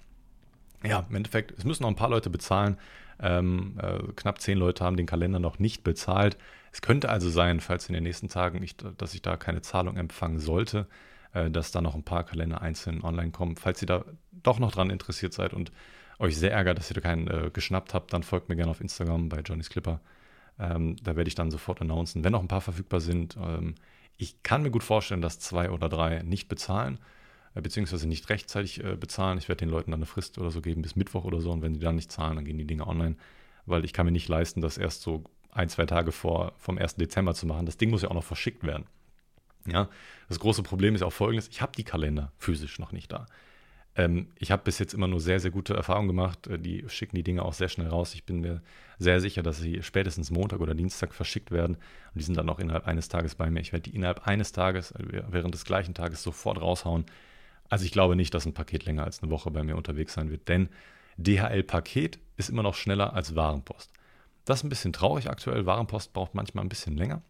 S1: Ja, im Endeffekt, es müssen noch ein paar Leute bezahlen. Ähm, äh, knapp zehn Leute haben den Kalender noch nicht bezahlt. Es könnte also sein, falls in den nächsten Tagen, ich, dass ich da keine Zahlung empfangen sollte, äh, dass da noch ein paar Kalender einzeln online kommen. Falls ihr da doch noch dran interessiert seid und euch sehr ärgert, dass ihr da keinen äh, geschnappt habt, dann folgt mir gerne auf Instagram bei Johnny's Clipper. Ähm, da werde ich dann sofort announcen, wenn noch ein paar verfügbar sind. Ähm, ich kann mir gut vorstellen, dass zwei oder drei nicht bezahlen, beziehungsweise nicht rechtzeitig äh, bezahlen. Ich werde den Leuten dann eine Frist oder so geben bis Mittwoch oder so. Und wenn die dann nicht zahlen, dann gehen die Dinge online, weil ich kann mir nicht leisten, das erst so ein, zwei Tage vor vom 1. Dezember zu machen. Das Ding muss ja auch noch verschickt werden. Ja, das große Problem ist auch folgendes: Ich habe die Kalender physisch noch nicht da. Ähm, ich habe bis jetzt immer nur sehr, sehr gute Erfahrungen gemacht. Äh, die schicken die Dinge auch sehr schnell raus. Ich bin mir sehr sicher, dass sie spätestens Montag oder Dienstag verschickt werden. Und die sind dann auch innerhalb eines Tages bei mir. Ich werde die innerhalb eines Tages, äh, während des gleichen Tages, sofort raushauen. Also ich glaube nicht, dass ein Paket länger als eine Woche bei mir unterwegs sein wird, denn DHL-Paket ist immer noch schneller als Warenpost. Das ist ein bisschen traurig aktuell. Warenpost braucht manchmal ein bisschen länger.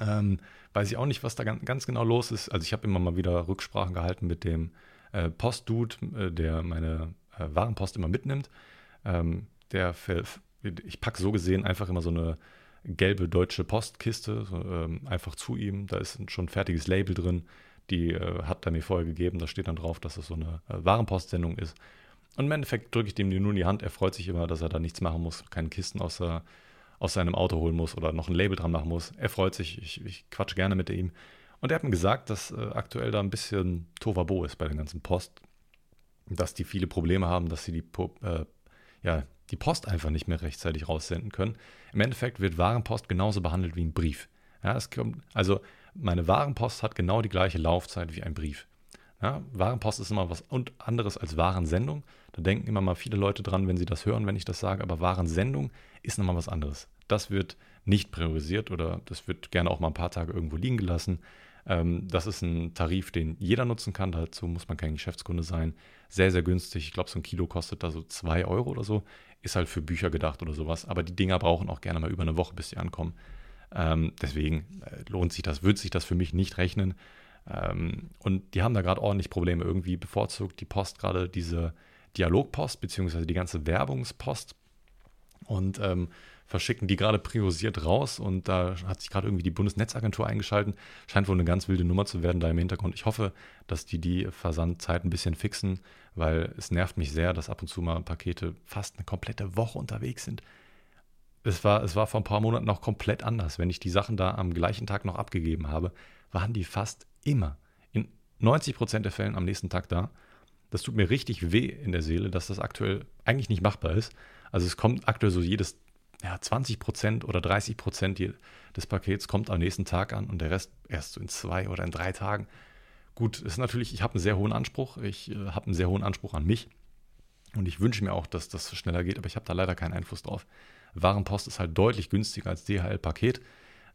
S1: Ähm, weiß ich auch nicht, was da ganz genau los ist. Also ich habe immer mal wieder Rücksprachen gehalten mit dem äh, Postdude, äh, der meine äh, Warenpost immer mitnimmt. Ähm, der, ich packe so gesehen einfach immer so eine gelbe deutsche Postkiste so, ähm, einfach zu ihm. Da ist schon ein fertiges Label drin. Die äh, hat er mir vorher gegeben. Da steht dann drauf, dass es so eine äh, Warenpostsendung ist. Und im Endeffekt drücke ich dem nur in die Hand. Er freut sich immer, dass er da nichts machen muss, keine Kisten aus, der, aus seinem Auto holen muss oder noch ein Label dran machen muss. Er freut sich. Ich, ich quatsche gerne mit ihm. Und er hat mir gesagt, dass äh, aktuell da ein bisschen Tovabo ist bei den ganzen Post. Dass die viele Probleme haben, dass sie die, äh, ja, die Post einfach nicht mehr rechtzeitig raussenden können. Im Endeffekt wird Warenpost genauso behandelt wie ein Brief. Ja, kommt, also meine Warenpost hat genau die gleiche Laufzeit wie ein Brief. Ja, Warenpost ist immer was anderes als Warensendung. Da denken immer mal viele Leute dran, wenn sie das hören, wenn ich das sage. Aber Warensendung ist nochmal was anderes. Das wird nicht priorisiert oder das wird gerne auch mal ein paar Tage irgendwo liegen gelassen. Ähm, das ist ein Tarif, den jeder nutzen kann. Dazu muss man kein Geschäftskunde sein. Sehr, sehr günstig. Ich glaube, so ein Kilo kostet da so 2 Euro oder so. Ist halt für Bücher gedacht oder sowas. Aber die Dinger brauchen auch gerne mal über eine Woche, bis sie ankommen. Ähm, deswegen äh, lohnt sich das, wird sich das für mich nicht rechnen. Ähm, und die haben da gerade ordentlich Probleme. Irgendwie bevorzugt die Post gerade diese Dialogpost, beziehungsweise die ganze Werbungspost. Und ähm, verschicken die gerade priorisiert raus und da hat sich gerade irgendwie die Bundesnetzagentur eingeschaltet. Scheint wohl eine ganz wilde Nummer zu werden da im Hintergrund. Ich hoffe, dass die die Versandzeit ein bisschen fixen, weil es nervt mich sehr, dass ab und zu mal Pakete fast eine komplette Woche unterwegs sind. Es war, es war vor ein paar Monaten noch komplett anders. Wenn ich die Sachen da am gleichen Tag noch abgegeben habe, waren die fast immer in 90 Prozent der Fällen am nächsten Tag da. Das tut mir richtig weh in der Seele, dass das aktuell eigentlich nicht machbar ist. Also es kommt aktuell so jedes ja, 20 Prozent oder 30 Prozent des Pakets kommt am nächsten Tag an und der Rest erst so in zwei oder in drei Tagen. Gut, ist natürlich, ich habe einen sehr hohen Anspruch. Ich äh, habe einen sehr hohen Anspruch an mich. Und ich wünsche mir auch, dass das schneller geht, aber ich habe da leider keinen Einfluss drauf. Warenpost ist halt deutlich günstiger als DHL-Paket.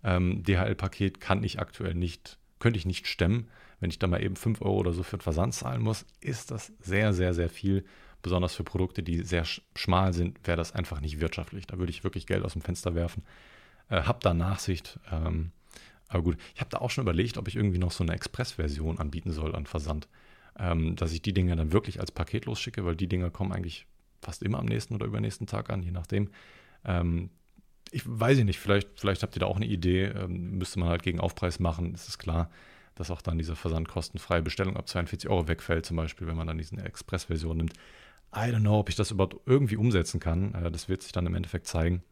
S1: Ähm, DHL-Paket kann ich aktuell nicht, könnte ich nicht stemmen. Wenn ich da mal eben 5 Euro oder so für den Versand zahlen muss, ist das sehr, sehr, sehr viel besonders für Produkte, die sehr schmal sind, wäre das einfach nicht wirtschaftlich. Da würde ich wirklich Geld aus dem Fenster werfen. Äh, hab da Nachsicht. Ähm, aber gut, ich habe da auch schon überlegt, ob ich irgendwie noch so eine Express-Version anbieten soll an Versand. Ähm, dass ich die Dinger dann wirklich als Paket losschicke, weil die Dinger kommen eigentlich fast immer am nächsten oder übernächsten Tag an, je nachdem. Ähm, ich weiß nicht, vielleicht, vielleicht habt ihr da auch eine Idee, ähm, müsste man halt gegen Aufpreis machen, ist es klar, dass auch dann diese versandkostenfreie Bestellung ab 42 Euro wegfällt, zum Beispiel, wenn man dann diese Express-Version nimmt. I don't know, ob ich das überhaupt irgendwie umsetzen kann. Äh, das wird sich dann im Endeffekt zeigen.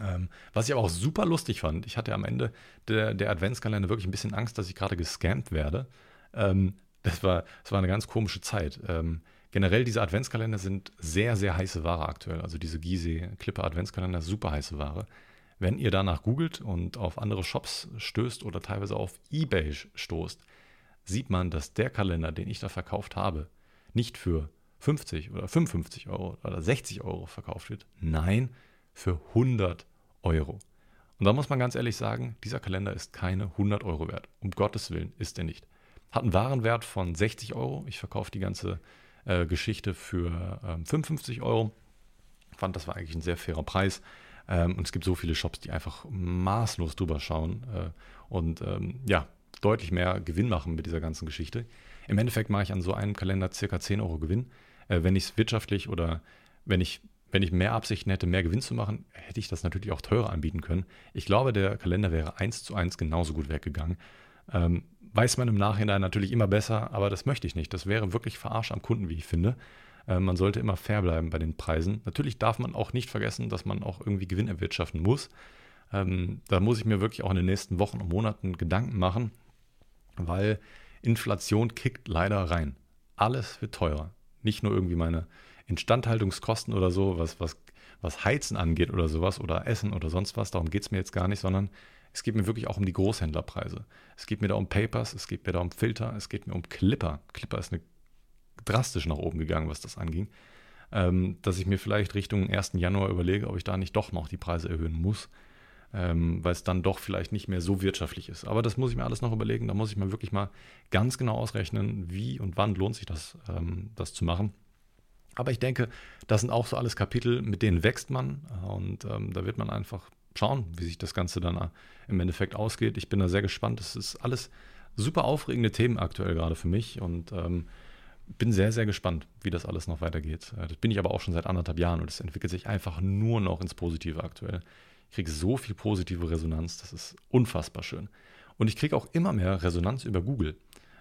S1: Ähm, was ich aber auch super lustig fand, ich hatte am Ende der, der Adventskalender wirklich ein bisschen Angst, dass ich gerade gescampt werde. Ähm, das, war, das war eine ganz komische Zeit. Ähm, generell, diese Adventskalender sind sehr, sehr heiße Ware aktuell. Also diese Gizeh Clipper Adventskalender, super heiße Ware. Wenn ihr danach googelt und auf andere Shops stößt oder teilweise auf Ebay stoßt, sieht man, dass der Kalender, den ich da verkauft habe, nicht für 50 oder 55 Euro oder 60 Euro verkauft wird. Nein, für 100 Euro. Und da muss man ganz ehrlich sagen, dieser Kalender ist keine 100 Euro wert. Um Gottes Willen ist er nicht. Hat einen Warenwert von 60 Euro. Ich verkaufe die ganze äh, Geschichte für ähm, 55 Euro. Fand, das war eigentlich ein sehr fairer Preis. Ähm, und es gibt so viele Shops, die einfach maßlos drüber schauen äh, und ähm, ja, deutlich mehr Gewinn machen mit dieser ganzen Geschichte. Im Endeffekt mache ich an so einem Kalender circa 10 Euro Gewinn. Äh, wenn ich es wirtschaftlich oder wenn ich, wenn ich mehr Absichten hätte, mehr Gewinn zu machen, hätte ich das natürlich auch teurer anbieten können. Ich glaube, der Kalender wäre eins zu eins genauso gut weggegangen. Ähm, weiß man im Nachhinein natürlich immer besser, aber das möchte ich nicht. Das wäre wirklich Verarsch am Kunden, wie ich finde. Äh, man sollte immer fair bleiben bei den Preisen. Natürlich darf man auch nicht vergessen, dass man auch irgendwie Gewinn erwirtschaften muss. Ähm, da muss ich mir wirklich auch in den nächsten Wochen und Monaten Gedanken machen, weil Inflation kickt leider rein. Alles wird teurer nicht nur irgendwie meine Instandhaltungskosten oder so, was, was, was Heizen angeht oder sowas oder Essen oder sonst was, darum geht es mir jetzt gar nicht, sondern es geht mir wirklich auch um die Großhändlerpreise. Es geht mir da um Papers, es geht mir da um Filter, es geht mir um Clipper. Clipper ist eine, drastisch nach oben gegangen, was das anging. Ähm, dass ich mir vielleicht Richtung 1. Januar überlege, ob ich da nicht doch noch die Preise erhöhen muss, ähm, weil es dann doch vielleicht nicht mehr so wirtschaftlich ist. Aber das muss ich mir alles noch überlegen. Da muss ich mir wirklich mal ganz genau ausrechnen, wie und wann lohnt sich das, ähm, das zu machen. Aber ich denke, das sind auch so alles Kapitel, mit denen wächst man und ähm, da wird man einfach schauen, wie sich das Ganze dann äh, im Endeffekt ausgeht. Ich bin da sehr gespannt. Es ist alles super aufregende Themen aktuell gerade für mich und ähm, bin sehr, sehr gespannt, wie das alles noch weitergeht. Äh, das bin ich aber auch schon seit anderthalb Jahren und es entwickelt sich einfach nur noch ins Positive aktuell. Ich kriege so viel positive Resonanz, das ist unfassbar schön. Und ich kriege auch immer mehr Resonanz über Google.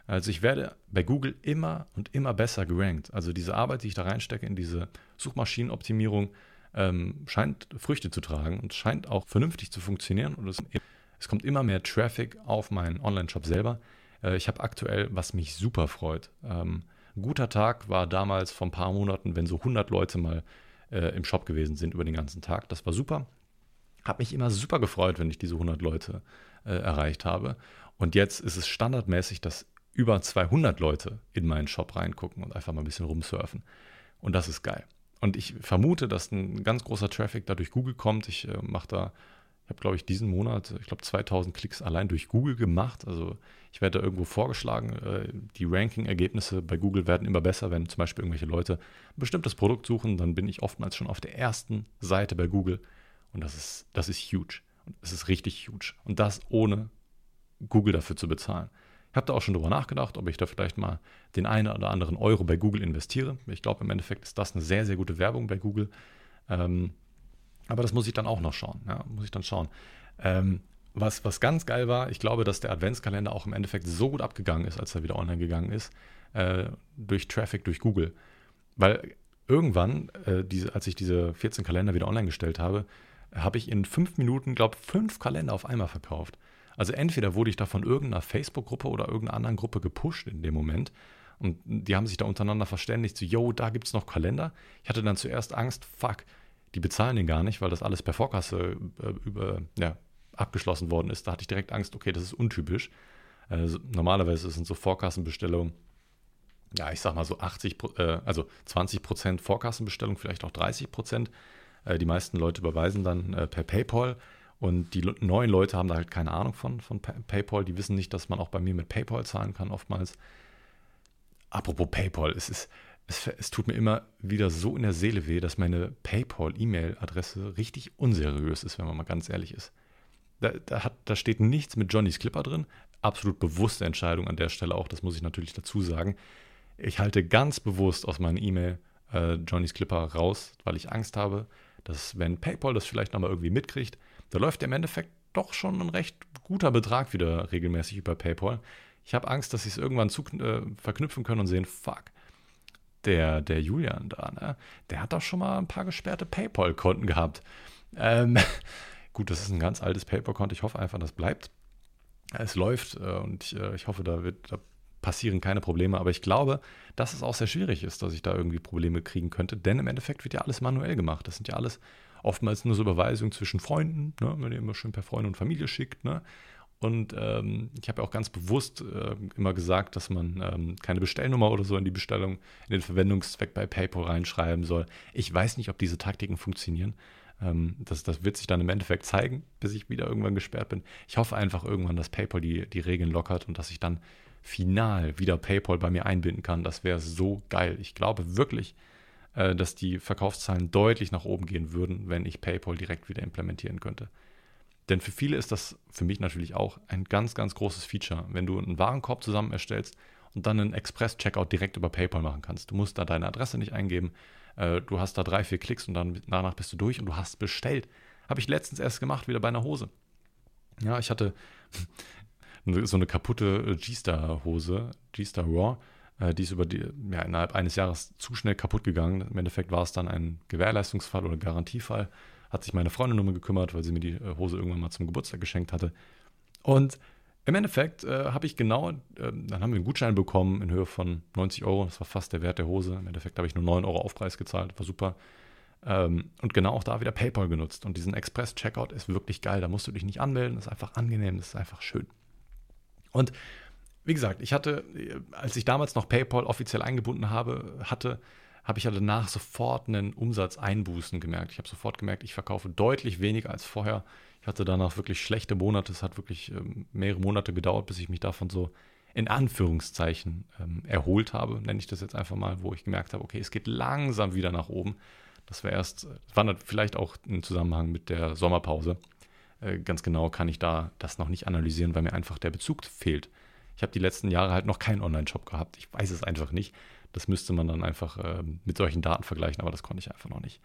S1: Also ich werde bei Google immer und immer besser gerankt. Also diese Arbeit, die ich da reinstecke in diese Suchmaschinenoptimierung, ähm, scheint Früchte zu tragen und scheint auch vernünftig zu funktionieren. Und es, es kommt immer mehr Traffic auf meinen Online-Shop selber. Äh, ich habe aktuell, was mich super freut. Ähm, ein guter Tag war damals vor ein paar Monaten, wenn so 100 Leute mal äh, im Shop gewesen sind über den ganzen Tag. Das war super. Habe mich immer super gefreut, wenn ich diese 100 Leute äh, erreicht habe. Und jetzt ist es standardmäßig, dass über 200 Leute in meinen Shop reingucken und einfach mal ein bisschen rumsurfen. Und das ist geil. Und ich vermute, dass ein ganz großer Traffic da durch Google kommt. Ich äh, mache da Ich habe, glaube ich, diesen Monat, ich glaube, 2000 Klicks allein durch Google gemacht. Also ich werde da irgendwo vorgeschlagen. Äh, die Ranking-Ergebnisse bei Google werden immer besser, wenn zum Beispiel irgendwelche Leute ein bestimmtes Produkt suchen. Dann bin ich oftmals schon auf der ersten Seite bei Google. Und das ist, das ist huge. Und es ist richtig huge. Und das ohne Google dafür zu bezahlen. Ich habe da auch schon drüber nachgedacht, ob ich da vielleicht mal den einen oder anderen Euro bei Google investiere. Ich glaube, im Endeffekt ist das eine sehr, sehr gute Werbung bei Google. Ähm, aber das muss ich dann auch noch schauen. Ja, muss ich dann schauen. Ähm, was, was ganz geil war, ich glaube, dass der Adventskalender auch im Endeffekt so gut abgegangen ist, als er wieder online gegangen ist, äh, durch Traffic, durch Google. Weil irgendwann, äh, diese, als ich diese 14 Kalender wieder online gestellt habe, habe ich in fünf Minuten, glaube ich, fünf Kalender auf einmal verkauft. Also entweder wurde ich da von irgendeiner Facebook-Gruppe oder irgendeiner anderen Gruppe gepusht in dem Moment. Und die haben sich da untereinander verständigt, so, yo, da gibt es noch Kalender. Ich hatte dann zuerst Angst, fuck, die bezahlen den gar nicht, weil das alles per Vorkasse äh, über, ja, abgeschlossen worden ist. Da hatte ich direkt Angst, okay, das ist untypisch. Also, normalerweise sind so Vorkassenbestellungen, ja, ich sag mal so 80, äh, also 20 Prozent Vorkassenbestellung, vielleicht auch 30 Prozent. Äh, die meisten Leute überweisen dann äh, per PayPal und die neuen Leute haben da halt keine Ahnung von, von PayPal. Die wissen nicht, dass man auch bei mir mit PayPal zahlen kann, oftmals. Apropos PayPal, es ist, es, es, tut mir immer wieder so in der Seele weh, dass meine PayPal-E-Mail-Adresse richtig unseriös ist, wenn man mal ganz ehrlich ist. Da, da, hat, da steht nichts mit Johnnys Clipper drin. Absolut bewusste Entscheidung an der Stelle auch, das muss ich natürlich dazu sagen. Ich halte ganz bewusst aus meiner E-Mail äh, Johnnys Clipper raus, weil ich Angst habe, dass wenn PayPal das vielleicht nochmal irgendwie mitkriegt, da läuft im Endeffekt doch schon ein recht guter Betrag wieder regelmäßig über PayPal. Ich habe Angst, dass sie es irgendwann zu, äh, verknüpfen können und sehen, fuck, der, der Julian da, ne, der hat doch schon mal ein paar gesperrte PayPal-Konten gehabt. Ähm, gut, das ist ein ganz altes PayPal-Konto. Ich hoffe einfach, das bleibt. Es läuft äh, und ich, äh, ich hoffe, da, wird, da passieren keine Probleme. Aber ich glaube, dass es auch sehr schwierig ist, dass ich da irgendwie Probleme kriegen könnte. Denn im Endeffekt wird ja alles manuell gemacht. Das sind ja alles oftmals nur so Überweisungen zwischen Freunden, ne, wenn ihr immer schön per Freunde und Familie schickt. Ne? Und ähm, ich habe ja auch ganz bewusst äh, immer gesagt, dass man ähm, keine Bestellnummer oder so in die Bestellung, in den Verwendungszweck bei PayPal reinschreiben soll. Ich weiß nicht, ob diese Taktiken funktionieren. Ähm, das, das wird sich dann im Endeffekt zeigen, bis ich wieder irgendwann gesperrt bin. Ich hoffe einfach irgendwann, dass PayPal die, die Regeln lockert und dass ich dann final wieder PayPal bei mir einbinden kann. Das wäre so geil. Ich glaube wirklich, äh, dass die Verkaufszahlen deutlich nach oben gehen würden, wenn ich PayPal direkt wieder implementieren könnte. Denn für viele ist das, für mich natürlich auch, ein ganz, ganz großes Feature, wenn du einen Warenkorb zusammen erstellst und dann einen Express-Checkout direkt über PayPal machen kannst. Du musst da deine Adresse nicht eingeben, äh, du hast da drei, vier Klicks und dann danach bist du durch und du hast bestellt. Habe ich letztens erst gemacht, wieder bei einer Hose. Ja, ich hatte so eine kaputte G-Star-Hose, G-Star Raw, äh, die ist über die, ja, innerhalb eines Jahres zu schnell kaputt gegangen. Im Endeffekt war es dann ein Gewährleistungsfall oder Garantiefall. Hat sich meine Freundin um gekümmert, weil sie mir die äh, Hose irgendwann mal zum Geburtstag geschenkt hatte. Und im Endeffekt äh, habe ich genau, äh, dann haben wir einen Gutschein bekommen in Höhe von 90 Euro. Das war fast der Wert der Hose. Im Endeffekt habe ich nur 9 Euro Aufpreis gezahlt. War super. Ähm, und genau auch da wieder PayPal genutzt. Und diesen Express-Checkout ist wirklich geil. Da musst du dich nicht anmelden. Das ist einfach angenehm. Das ist einfach schön. Und wie gesagt, ich hatte, als ich damals noch PayPal offiziell eingebunden habe, hatte, habe ich ja danach sofort einen Umsatzeinbußen gemerkt. Ich habe sofort gemerkt, ich verkaufe deutlich weniger als vorher. Ich hatte danach wirklich schlechte Monate. Es hat wirklich ähm, mehrere Monate gedauert, bis ich mich davon so in Anführungszeichen ähm, erholt habe, nenne ich das jetzt einfach mal, wo ich gemerkt habe, okay, es geht langsam wieder nach oben. Das war erst, war vielleicht auch im Zusammenhang mit der Sommerpause. Äh, ganz genau kann ich da das noch nicht analysieren, weil mir einfach der Bezug fehlt. Ich habe die letzten Jahre halt noch keinen Online-Shop gehabt. Ich weiß es einfach nicht. Das müsste man dann einfach äh, mit solchen Daten vergleichen, aber das konnte ich einfach noch nicht.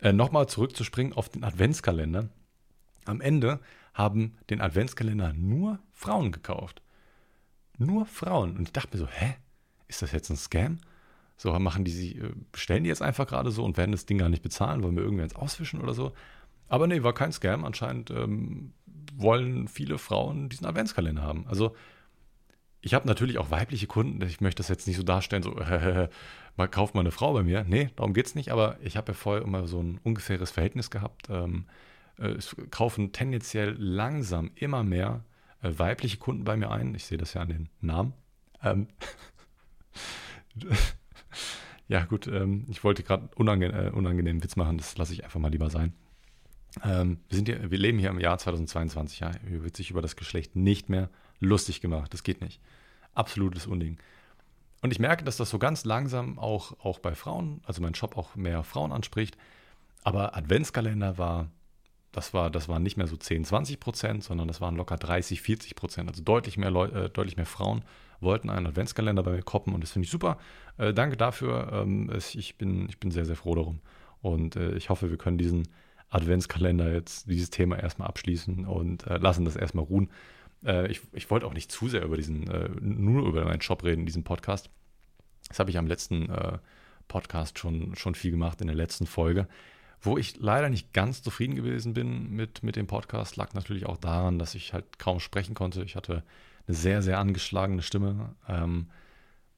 S1: Äh, Nochmal zurückzuspringen auf den Adventskalender. Am Ende haben den Adventskalender nur Frauen gekauft. Nur Frauen. Und ich dachte mir so, hä? Ist das jetzt ein Scam? So, machen die sie, äh, bestellen die jetzt einfach gerade so und werden das Ding gar nicht bezahlen, wollen wir irgendwer ins Auswischen oder so? Aber nee, war kein Scam. Anscheinend ähm, wollen viele Frauen diesen Adventskalender haben. Also ich habe natürlich auch weibliche Kunden. Ich möchte das jetzt nicht so darstellen, so, mal kauft mal eine Frau bei mir. Nee, darum geht es nicht. Aber ich habe ja vorher immer so ein ungefähres Verhältnis gehabt. Ähm, äh, es kaufen tendenziell langsam immer mehr äh, weibliche Kunden bei mir ein. Ich sehe das ja an den Namen. Ähm, ja, gut, ähm, ich wollte gerade unange äh, unangenehmen Witz machen. Das lasse ich einfach mal lieber sein. Ähm, wir, sind hier, wir leben hier im Jahr 2022, ja. Hier wird sich über das Geschlecht nicht mehr lustig gemacht. Das geht nicht. Absolutes Unding. Und ich merke, dass das so ganz langsam auch, auch bei Frauen, also mein Shop auch mehr Frauen anspricht. Aber Adventskalender war, das war, das waren nicht mehr so 10, 20 Prozent, sondern das waren locker 30, 40 Prozent. Also deutlich mehr Leute, äh, deutlich mehr Frauen wollten einen Adventskalender bei mir koppen und das finde ich super. Äh, danke dafür. Ähm, ich, bin, ich bin sehr, sehr froh darum. Und äh, ich hoffe, wir können diesen Adventskalender jetzt, dieses Thema erstmal abschließen und äh, lassen das erstmal ruhen. Äh, ich, ich wollte auch nicht zu sehr über diesen, äh, nur über meinen Shop reden in diesem Podcast. Das habe ich am letzten äh, Podcast schon, schon viel gemacht, in der letzten Folge. Wo ich leider nicht ganz zufrieden gewesen bin mit, mit dem Podcast, lag natürlich auch daran, dass ich halt kaum sprechen konnte. Ich hatte eine sehr, sehr angeschlagene Stimme, ähm,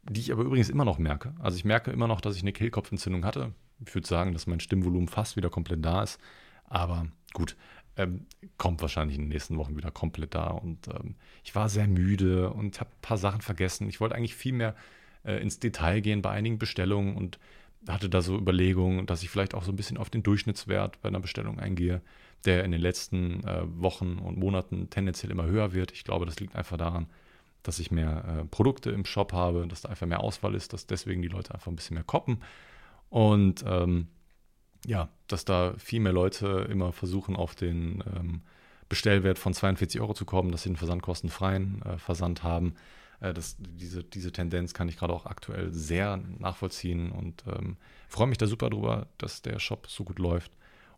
S1: die ich aber übrigens immer noch merke. Also ich merke immer noch, dass ich eine Kehlkopfentzündung hatte. Ich würde sagen, dass mein Stimmvolumen fast wieder komplett da ist. Aber gut, ähm, kommt wahrscheinlich in den nächsten Wochen wieder komplett da. Und ähm, ich war sehr müde und habe ein paar Sachen vergessen. Ich wollte eigentlich viel mehr äh, ins Detail gehen bei einigen Bestellungen und hatte da so Überlegungen, dass ich vielleicht auch so ein bisschen auf den Durchschnittswert bei einer Bestellung eingehe, der in den letzten äh, Wochen und Monaten tendenziell immer höher wird. Ich glaube, das liegt einfach daran, dass ich mehr äh, Produkte im Shop habe, dass da einfach mehr Auswahl ist, dass deswegen die Leute einfach ein bisschen mehr koppen. Und ähm, ja, dass da viel mehr Leute immer versuchen, auf den ähm, Bestellwert von 42 Euro zu kommen, dass sie einen versandkostenfreien äh, Versand haben. Äh, das, diese, diese Tendenz kann ich gerade auch aktuell sehr nachvollziehen und ähm, freue mich da super drüber, dass der Shop so gut läuft.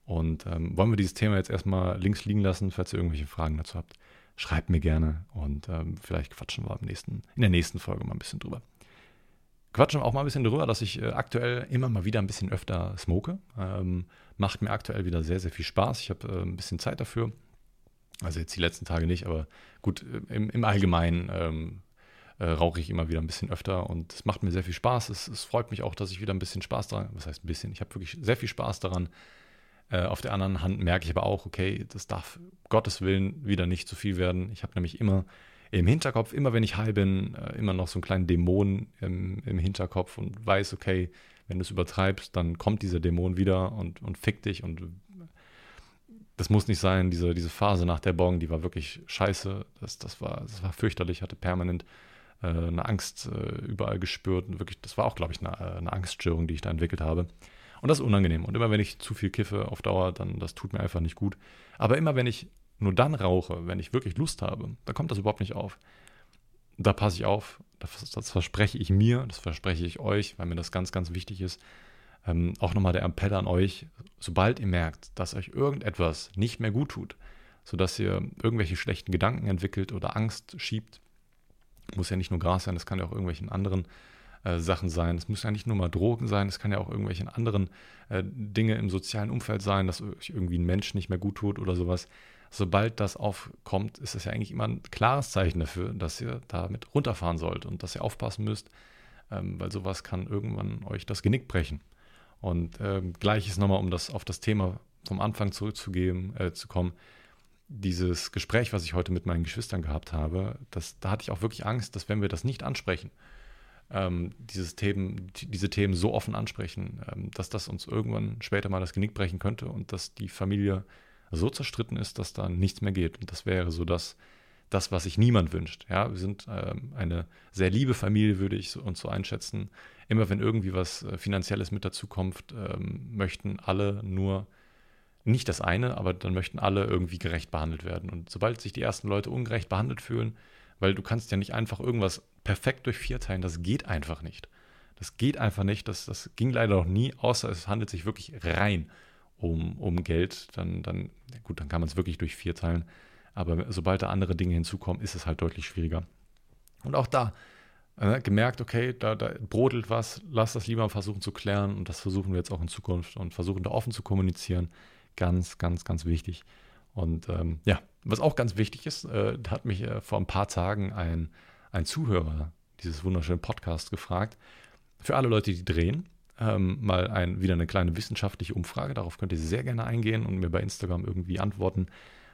S1: Und ähm, wollen wir dieses Thema jetzt erstmal links liegen lassen, falls ihr irgendwelche Fragen dazu habt. Schreibt mir gerne und ähm, vielleicht quatschen wir im nächsten, in der nächsten Folge mal ein bisschen drüber quatschen auch mal ein bisschen drüber, dass ich äh, aktuell immer mal wieder ein bisschen öfter smoke. Ähm, macht mir aktuell wieder sehr, sehr viel Spaß. Ich habe äh, ein bisschen Zeit dafür. Also jetzt die letzten Tage nicht, aber gut, äh, im, im Allgemeinen ähm, äh, rauche ich immer wieder ein bisschen öfter und es macht mir sehr viel Spaß. Es, es, freut mich auch, dass ich wieder ein bisschen Spaß daran, was heißt ein bisschen, ich habe wirklich sehr viel Spaß daran. Äh, auf der anderen Hand merke ich aber auch, okay, das darf Gottes Willen wieder nicht zu viel werden. Ich habe nämlich immer im Hinterkopf, immer wenn ich high bin, äh, immer noch so einen kleinen Dämon im, im Hinterkopf und weiß, okay, wenn du es übertreibst, dann kommt dieser Dämon wieder und, und fickt dich und das muss nicht sein, diese, diese Phase nach der Bong, die war wirklich scheiße, das, das, war, das war fürchterlich, hatte permanent äh, eine Angst äh, überall gespürt und wirklich, das war auch, glaube ich, eine, eine Angststörung, die ich da entwickelt habe. Und das ist unangenehm. Und immer wenn ich zu viel kiffe auf Dauer, dann das tut mir einfach nicht gut. Aber immer wenn ich nur dann rauche, wenn ich wirklich Lust habe, dann kommt das überhaupt nicht auf. Da passe ich auf, das, das verspreche ich mir, das verspreche ich euch, weil mir das ganz, ganz wichtig ist. Ähm, auch nochmal der Appell an euch, sobald ihr merkt, dass euch irgendetwas nicht mehr gut tut, sodass ihr irgendwelche schlechten Gedanken entwickelt oder Angst schiebt, muss ja nicht nur Gras sein, das kann ja auch irgendwelchen anderen äh, Sachen sein. Es muss ja nicht nur mal Drogen sein, es kann ja auch irgendwelche anderen äh, Dinge im sozialen Umfeld sein, dass euch irgendwie ein Mensch nicht mehr gut tut oder sowas sobald das aufkommt, ist es ja eigentlich immer ein klares Zeichen dafür, dass ihr damit runterfahren sollt und dass ihr aufpassen müsst, ähm, weil sowas kann irgendwann euch das Genick brechen. Und ähm, gleiches nochmal, um das auf das Thema vom Anfang zurückzugeben, äh, zu kommen. Dieses Gespräch, was ich heute mit meinen Geschwistern gehabt habe, das, da hatte ich auch wirklich Angst, dass wenn wir das nicht ansprechen, ähm, dieses Themen, diese Themen so offen ansprechen, ähm, dass das uns irgendwann später mal das Genick brechen könnte und dass die Familie so zerstritten ist, dass da nichts mehr geht. Und das wäre so das, das was sich niemand wünscht. Ja, wir sind ähm, eine sehr liebe Familie, würde ich uns so einschätzen. Immer wenn irgendwie was äh, Finanzielles mit dazu kommt, ähm, möchten alle nur nicht das eine, aber dann möchten alle irgendwie gerecht behandelt werden. Und sobald sich die ersten Leute ungerecht behandelt fühlen, weil du kannst ja nicht einfach irgendwas perfekt durch vier teilen, das geht einfach nicht. Das geht einfach nicht. Das, das ging leider noch nie, außer es handelt sich wirklich rein um, um Geld, dann, dann, gut, dann kann man es wirklich durch vier teilen. Aber sobald da andere Dinge hinzukommen, ist es halt deutlich schwieriger. Und auch da äh, gemerkt, okay, da, da brodelt was, lass das lieber versuchen zu klären und das versuchen wir jetzt auch in Zukunft und versuchen da offen zu kommunizieren. Ganz, ganz, ganz wichtig. Und ähm, ja, was auch ganz wichtig ist, äh, hat mich äh, vor ein paar Tagen ein, ein Zuhörer dieses wunderschönen Podcasts gefragt. Für alle Leute, die drehen, ähm, mal ein, wieder eine kleine wissenschaftliche Umfrage. Darauf könnt ihr sehr gerne eingehen und mir bei Instagram irgendwie antworten.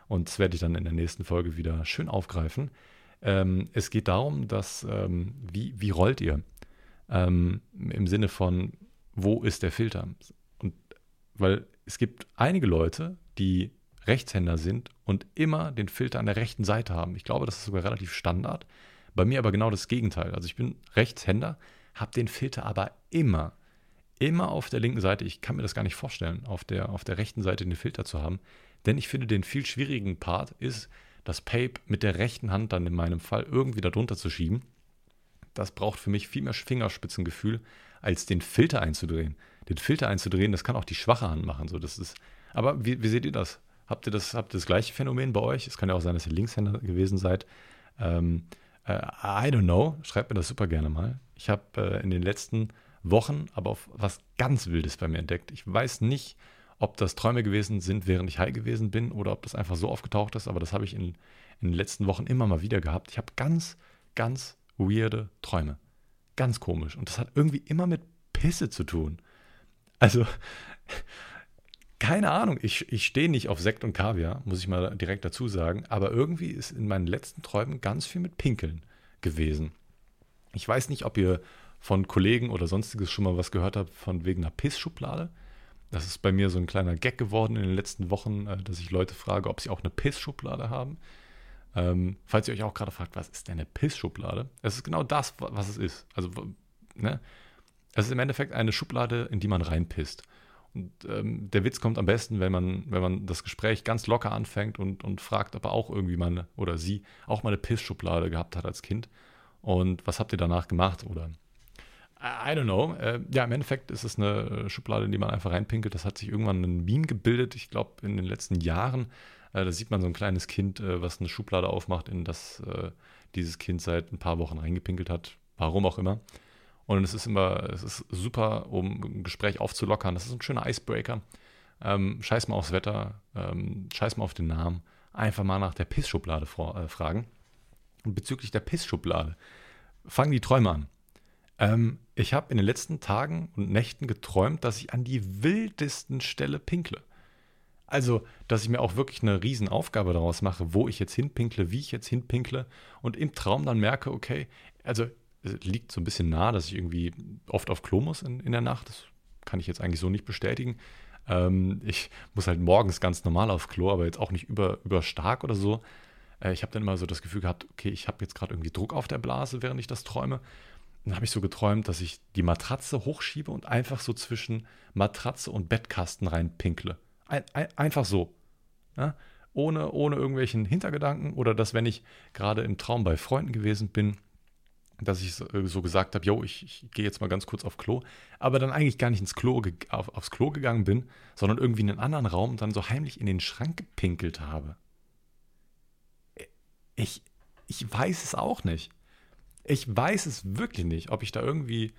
S1: Und das werde ich dann in der nächsten Folge wieder schön aufgreifen. Ähm, es geht darum, dass, ähm, wie, wie rollt ihr? Ähm, Im Sinne von, wo ist der Filter? Und weil es gibt einige Leute, die Rechtshänder sind und immer den Filter an der rechten Seite haben. Ich glaube, das ist sogar relativ Standard. Bei mir aber genau das Gegenteil. Also ich bin Rechtshänder, habe den Filter aber immer, immer auf der linken Seite. Ich kann mir das gar nicht vorstellen, auf der, auf der rechten Seite den Filter zu haben. Denn ich finde, den viel schwierigen Part ist, das Pape mit der rechten Hand dann in meinem Fall irgendwie darunter zu schieben. Das braucht für mich viel mehr Fingerspitzengefühl, als den Filter einzudrehen. Den Filter einzudrehen, das kann auch die schwache Hand machen. So, das ist, aber wie, wie seht ihr das? Habt ihr das, habt ihr das gleiche Phänomen bei euch? Es kann ja auch sein, dass ihr Linkshänder gewesen seid. Ähm, äh, I don't know. Schreibt mir das super gerne mal. Ich habe äh, in den letzten Wochen aber auf was ganz Wildes bei mir entdeckt. Ich weiß nicht, ob das Träume gewesen sind, während ich high gewesen bin oder ob das einfach so aufgetaucht ist, aber das habe ich in, in den letzten Wochen immer mal wieder gehabt. Ich habe ganz, ganz weirde Träume. Ganz komisch. Und das hat irgendwie immer mit Pisse zu tun. Also, keine Ahnung, ich, ich stehe nicht auf Sekt und Kaviar, muss ich mal direkt dazu sagen, aber irgendwie ist in meinen letzten Träumen ganz viel mit Pinkeln gewesen. Ich weiß nicht, ob ihr von Kollegen oder sonstiges schon mal was gehört habt von wegen einer Pissschublade. Das ist bei mir so ein kleiner Gag geworden in den letzten Wochen, äh, dass ich Leute frage, ob sie auch eine Pissschublade haben. Ähm, falls ihr euch auch gerade fragt, was ist denn eine Pissschublade? Es ist genau das, was es ist. Also, ne? Es ist im Endeffekt eine Schublade, in die man reinpisst. Und ähm, der Witz kommt am besten, wenn man, wenn man das Gespräch ganz locker anfängt und, und fragt, ob er auch irgendwie mal oder sie auch mal eine Pissschublade gehabt hat als Kind. Und was habt ihr danach gemacht? Oder I don't know. Äh, ja, im Endeffekt ist es eine Schublade, in die man einfach reinpinkelt. Das hat sich irgendwann ein Meme gebildet, ich glaube in den letzten Jahren. Äh, da sieht man so ein kleines Kind, äh, was eine Schublade aufmacht, in das äh, dieses Kind seit ein paar Wochen reingepinkelt hat. Warum auch immer. Und es ist immer, es ist super, um ein Gespräch aufzulockern. Das ist ein schöner Icebreaker. Ähm, scheiß mal aufs Wetter, ähm, scheiß mal auf den Namen. Einfach mal nach der Pissschublade äh, fragen. Und bezüglich der Pissschublade, fangen die Träume an. Ähm, ich habe in den letzten Tagen und Nächten geträumt, dass ich an die wildesten Stelle pinkle. Also, dass ich mir auch wirklich eine Riesenaufgabe daraus mache, wo ich jetzt hinpinkle, wie ich jetzt hinpinkle und im Traum dann merke, okay, also es liegt so ein bisschen nah, dass ich irgendwie oft auf Klo muss in, in der Nacht. Das kann ich jetzt eigentlich so nicht bestätigen. Ähm, ich muss halt morgens ganz normal auf Klo, aber jetzt auch nicht über, über stark oder so. Äh, ich habe dann immer so das Gefühl gehabt, okay, ich habe jetzt gerade irgendwie Druck auf der Blase, während ich das träume dann habe ich so geträumt, dass ich die Matratze hochschiebe und einfach so zwischen Matratze und Bettkasten reinpinkle. Ein, ein, einfach so. Ja? Ohne, ohne irgendwelchen Hintergedanken oder dass, wenn ich gerade im Traum bei Freunden gewesen bin, dass ich so, so gesagt habe, yo, ich, ich gehe jetzt mal ganz kurz auf Klo, aber dann eigentlich gar nicht ins Klo, auf, aufs Klo gegangen bin, sondern irgendwie in einen anderen Raum und dann so heimlich in den Schrank gepinkelt habe. Ich, ich weiß es auch nicht. Ich weiß es wirklich nicht, ob ich da irgendwie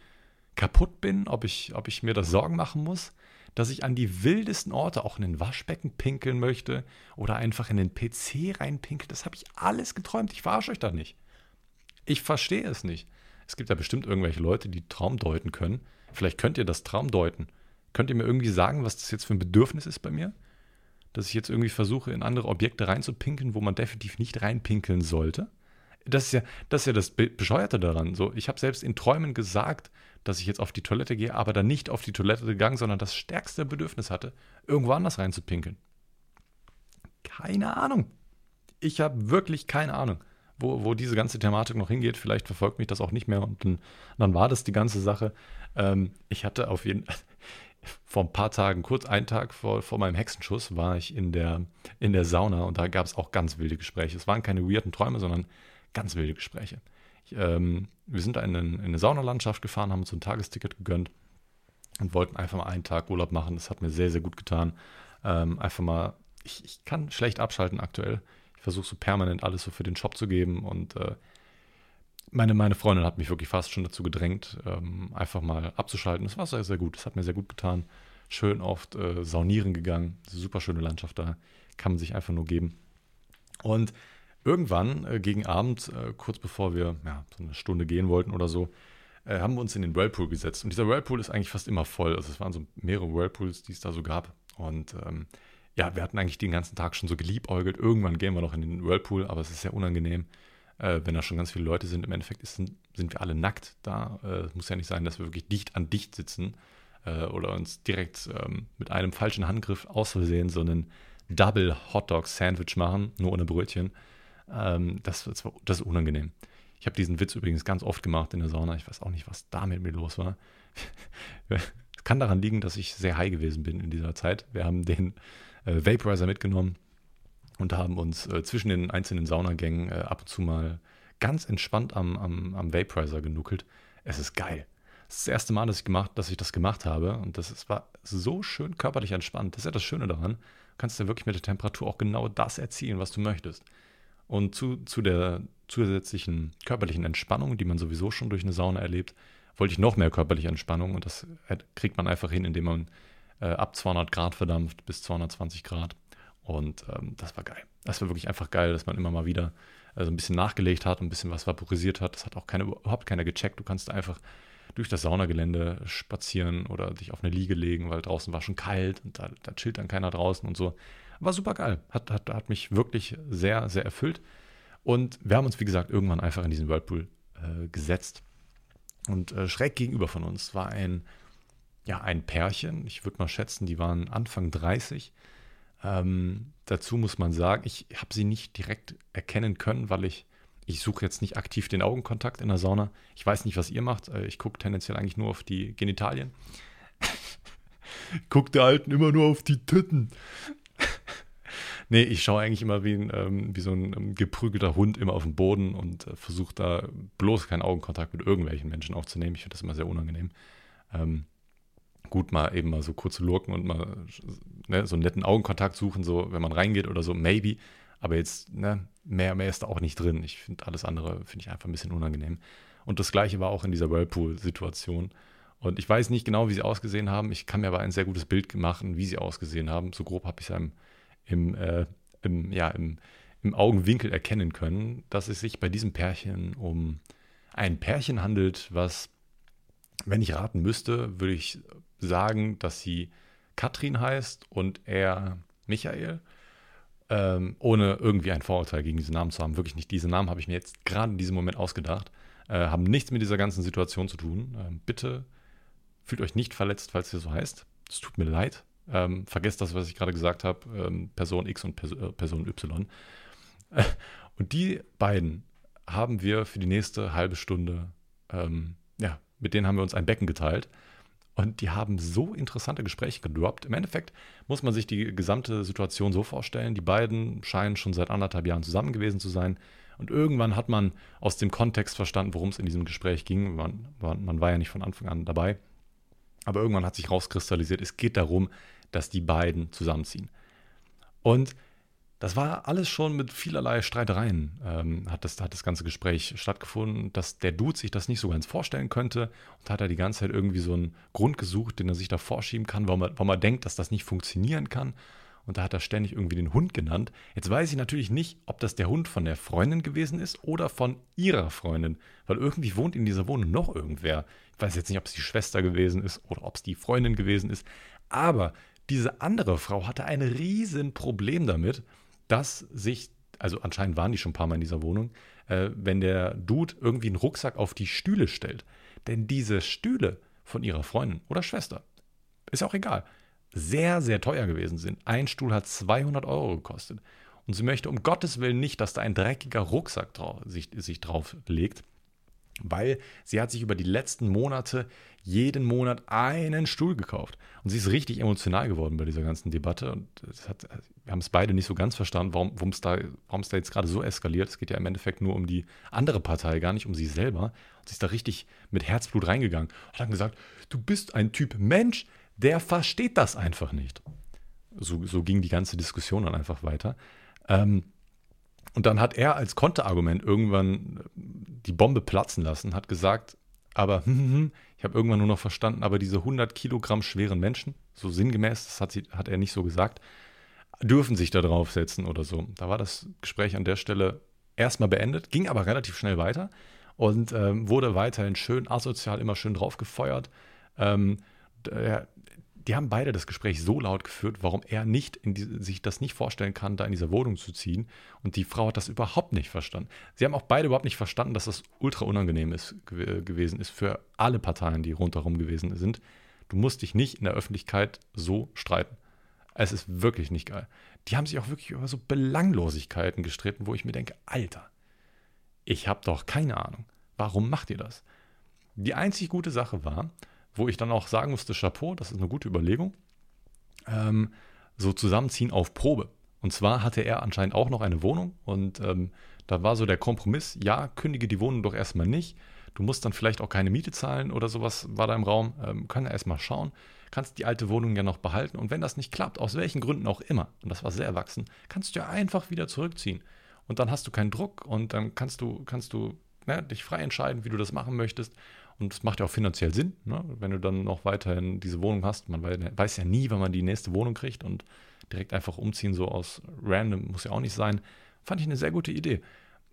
S1: kaputt bin, ob ich, ob ich mir da Sorgen machen muss, dass ich an die wildesten Orte auch in den Waschbecken pinkeln möchte oder einfach in den PC reinpinkeln. Das habe ich alles geträumt. Ich verarsche euch da nicht. Ich verstehe es nicht. Es gibt ja bestimmt irgendwelche Leute, die Traum deuten können. Vielleicht könnt ihr das Traum deuten. Könnt ihr mir irgendwie sagen, was das jetzt für ein Bedürfnis ist bei mir? Dass ich jetzt irgendwie versuche, in andere Objekte reinzupinkeln, wo man definitiv nicht reinpinkeln sollte? Das ist ja das, ist ja das Bescheuerte daran. So, ich habe selbst in Träumen gesagt, dass ich jetzt auf die Toilette gehe, aber dann nicht auf die Toilette gegangen, sondern das stärkste Bedürfnis hatte, irgendwo anders reinzupinkeln. Keine Ahnung. Ich habe wirklich keine Ahnung, wo, wo diese ganze Thematik noch hingeht. Vielleicht verfolgt mich das auch nicht mehr und dann, dann war das die ganze Sache. Ähm, ich hatte auf jeden Fall vor ein paar Tagen, kurz einen Tag vor, vor meinem Hexenschuss, war ich in der, in der Sauna und da gab es auch ganz wilde Gespräche. Es waren keine weirden Träume, sondern ganz wilde Gespräche. Ich, ähm, wir sind in, in, eine Saunalandschaft gefahren, haben uns ein Tagesticket gegönnt und wollten einfach mal einen Tag Urlaub machen. Das hat mir sehr, sehr gut getan. Ähm, einfach mal, ich, ich, kann schlecht abschalten aktuell. Ich versuche so permanent alles so für den Shop zu geben und äh, meine, meine Freundin hat mich wirklich fast schon dazu gedrängt, ähm, einfach mal abzuschalten. Das war sehr, sehr gut. Das hat mir sehr gut getan. Schön oft äh, saunieren gegangen. Super schöne Landschaft da. Kann man sich einfach nur geben. Und Irgendwann äh, gegen Abend, äh, kurz bevor wir ja, so eine Stunde gehen wollten oder so, äh, haben wir uns in den Whirlpool gesetzt. Und dieser Whirlpool ist eigentlich fast immer voll. Also es waren so mehrere Whirlpools, die es da so gab. Und ähm, ja, wir hatten eigentlich den ganzen Tag schon so geliebäugelt. Irgendwann gehen wir noch in den Whirlpool, aber es ist sehr unangenehm, äh, wenn da schon ganz viele Leute sind. Im Endeffekt ist, sind wir alle nackt da. Äh, es muss ja nicht sein, dass wir wirklich dicht an dicht sitzen. äh, oder uns direkt ähm, mit einem falschen Handgriff aus Versehen so einen Double Hotdog Sandwich machen, nur ohne Brötchen. Ähm, das, das, das ist unangenehm. Ich habe diesen Witz übrigens ganz oft gemacht in der Sauna. Ich weiß auch nicht, was da mit mir los war. es kann daran liegen, dass ich sehr high gewesen bin in dieser Zeit. Wir haben den äh, Vaporizer mitgenommen und haben uns äh, zwischen den einzelnen Saunagängen äh, ab und zu mal ganz entspannt am, am, am Vaporizer genuckelt. Es ist geil. Das ist das erste Mal, dass ich, gemacht, dass ich das gemacht habe und das ist, war so schön körperlich entspannt. Das ist ja das Schöne daran. Du kannst ja wirklich mit der Temperatur auch genau das erzielen, was du möchtest. Und zu, zu der zusätzlichen körperlichen Entspannung, die man sowieso schon durch eine Sauna erlebt, wollte ich noch mehr körperliche Entspannung und das kriegt man einfach hin, indem man äh, ab 200 Grad verdampft bis 220 Grad. Und ähm, das war geil. Das war wirklich einfach geil, dass man immer mal wieder also ein bisschen nachgelegt hat, ein bisschen was vaporisiert hat. Das hat auch keine, überhaupt keiner gecheckt. Du kannst einfach durch das Saunagelände spazieren oder dich auf eine Liege legen, weil draußen war schon kalt und da, da chillt dann keiner draußen und so. War super geil. Hat, hat, hat mich wirklich sehr, sehr erfüllt. Und wir haben uns, wie gesagt, irgendwann einfach in diesen Whirlpool äh, gesetzt. Und äh, schräg gegenüber von uns war ein, ja, ein Pärchen. Ich würde mal schätzen, die waren Anfang 30. Ähm, dazu muss man sagen, ich habe sie nicht direkt erkennen können, weil ich, ich suche jetzt nicht aktiv den Augenkontakt in der Sauna. Ich weiß nicht, was ihr macht. Äh, ich gucke tendenziell eigentlich nur auf die Genitalien. Guckt der Alten immer nur auf die Titten. Nee, ich schaue eigentlich immer wie, ein, ähm, wie so ein ähm, geprügelter Hund immer auf den Boden und äh, versuche da bloß keinen Augenkontakt mit irgendwelchen Menschen aufzunehmen. Ich finde das immer sehr unangenehm. Ähm, gut, mal eben mal so kurz lurken und mal ne, so einen netten Augenkontakt suchen, so wenn man reingeht oder so, maybe. Aber jetzt, ne, mehr, mehr ist da auch nicht drin. Ich finde alles andere, finde ich einfach ein bisschen unangenehm. Und das gleiche war auch in dieser Whirlpool-Situation. Und ich weiß nicht genau, wie sie ausgesehen haben. Ich kann mir aber ein sehr gutes Bild machen, wie sie ausgesehen haben. So grob habe ich es im, im, äh, im, ja, im, im Augenwinkel erkennen können, dass es sich bei diesem Pärchen um ein Pärchen handelt, was, wenn ich raten müsste, würde ich sagen, dass sie Katrin heißt und er Michael. Ähm, ohne irgendwie ein Vorurteil gegen diese Namen zu haben. Wirklich nicht. Diese Namen habe ich mir jetzt gerade in diesem Moment ausgedacht. Äh, haben nichts mit dieser ganzen Situation zu tun. Ähm, bitte fühlt euch nicht verletzt, falls ihr so heißt. Es tut mir leid. Ähm, vergesst das, was ich gerade gesagt habe. Ähm, Person X und Pers äh, Person Y. Und die beiden haben wir für die nächste halbe Stunde, ähm, ja, mit denen haben wir uns ein Becken geteilt. Und die haben so interessante Gespräche gedroppt. Im Endeffekt muss man sich die gesamte Situation so vorstellen. Die beiden scheinen schon seit anderthalb Jahren zusammen gewesen zu sein. Und irgendwann hat man aus dem Kontext verstanden, worum es in diesem Gespräch ging. Man, man war ja nicht von Anfang an dabei. Aber irgendwann hat sich rauskristallisiert, es geht darum, dass die beiden zusammenziehen. Und das war alles schon mit vielerlei Streitereien, ähm, hat, das, hat das ganze Gespräch stattgefunden, dass der Dude sich das nicht so ganz vorstellen könnte und hat er die ganze Zeit irgendwie so einen Grund gesucht, den er sich da vorschieben kann, warum er, warum er denkt, dass das nicht funktionieren kann. Und da hat er ständig irgendwie den Hund genannt. Jetzt weiß ich natürlich nicht, ob das der Hund von der Freundin gewesen ist oder von ihrer Freundin, weil irgendwie wohnt in dieser Wohnung noch irgendwer. Ich weiß jetzt nicht, ob es die Schwester gewesen ist oder ob es die Freundin gewesen ist. Aber diese andere Frau hatte ein riesen Problem damit, dass sich, also anscheinend waren die schon ein paar Mal in dieser Wohnung, äh, wenn der Dude irgendwie einen Rucksack auf die Stühle stellt. Denn diese Stühle von ihrer Freundin oder Schwester, ist auch egal, sehr, sehr teuer gewesen sind. Ein Stuhl hat 200 Euro gekostet. Und sie möchte um Gottes Willen nicht, dass da ein dreckiger Rucksack drauf, sich, sich drauf legt, weil sie hat sich über die letzten Monate jeden Monat einen Stuhl gekauft. Und sie ist richtig emotional geworden bei dieser ganzen Debatte. Und hat, wir haben es beide nicht so ganz verstanden, warum es da, da jetzt gerade so eskaliert. Es geht ja im Endeffekt nur um die andere Partei, gar nicht um sie selber. Und sie ist da richtig mit Herzblut reingegangen hat dann gesagt, du bist ein Typ Mensch, der versteht das einfach nicht. So, so ging die ganze Diskussion dann einfach weiter. Ähm, und dann hat er als Konterargument irgendwann die Bombe platzen lassen, hat gesagt, aber hm, hm, hm, ich habe irgendwann nur noch verstanden, aber diese 100 Kilogramm schweren Menschen, so sinngemäß, das hat, sie, hat er nicht so gesagt, dürfen sich da draufsetzen oder so. Da war das Gespräch an der Stelle erstmal beendet, ging aber relativ schnell weiter und ähm, wurde weiterhin schön asozial, immer schön draufgefeuert. Ähm, die haben beide das Gespräch so laut geführt, warum er nicht die, sich das nicht vorstellen kann, da in diese Wohnung zu ziehen. Und die Frau hat das überhaupt nicht verstanden. Sie haben auch beide überhaupt nicht verstanden, dass das ultra unangenehm ist, gewesen ist für alle Parteien, die rundherum gewesen sind. Du musst dich nicht in der Öffentlichkeit so streiten. Es ist wirklich nicht geil. Die haben sich auch wirklich über so Belanglosigkeiten gestritten, wo ich mir denke, Alter, ich habe doch keine Ahnung. Warum macht ihr das? Die einzig gute Sache war, wo ich dann auch sagen musste, Chapeau, das ist eine gute Überlegung, ähm, so zusammenziehen auf Probe. Und zwar hatte er anscheinend auch noch eine Wohnung und ähm, da war so der Kompromiss, ja, kündige die Wohnung doch erstmal nicht. Du musst dann vielleicht auch keine Miete zahlen oder sowas war da im Raum. Ähm, können ja erstmal schauen. Kannst die alte Wohnung ja noch behalten. Und wenn das nicht klappt, aus welchen Gründen auch immer, und das war sehr erwachsen, kannst du ja einfach wieder zurückziehen. Und dann hast du keinen Druck und dann kannst du, kannst du ne, dich frei entscheiden, wie du das machen möchtest. Und es macht ja auch finanziell Sinn, ne? wenn du dann noch weiterhin diese Wohnung hast. Man weiß ja nie, wann man die nächste Wohnung kriegt und direkt einfach umziehen, so aus random, muss ja auch nicht sein. Fand ich eine sehr gute Idee.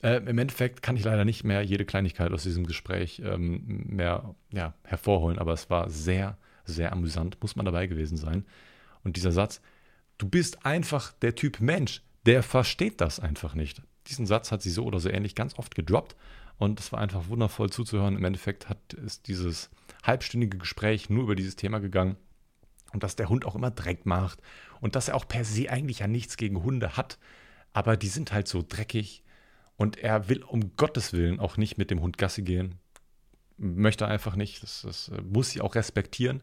S1: Äh, Im Endeffekt kann ich leider nicht mehr jede Kleinigkeit aus diesem Gespräch ähm, mehr ja, hervorholen, aber es war sehr, sehr amüsant, muss man dabei gewesen sein. Und dieser Satz, du bist einfach der Typ Mensch, der versteht das einfach nicht. Diesen Satz hat sie so oder so ähnlich ganz oft gedroppt und es war einfach wundervoll zuzuhören. Im Endeffekt hat es dieses halbstündige Gespräch nur über dieses Thema gegangen und dass der Hund auch immer Dreck macht und dass er auch per se eigentlich ja nichts gegen Hunde hat, aber die sind halt so dreckig und er will um Gottes Willen auch nicht mit dem Hund Gassi gehen. Möchte einfach nicht, das, das muss sie auch respektieren.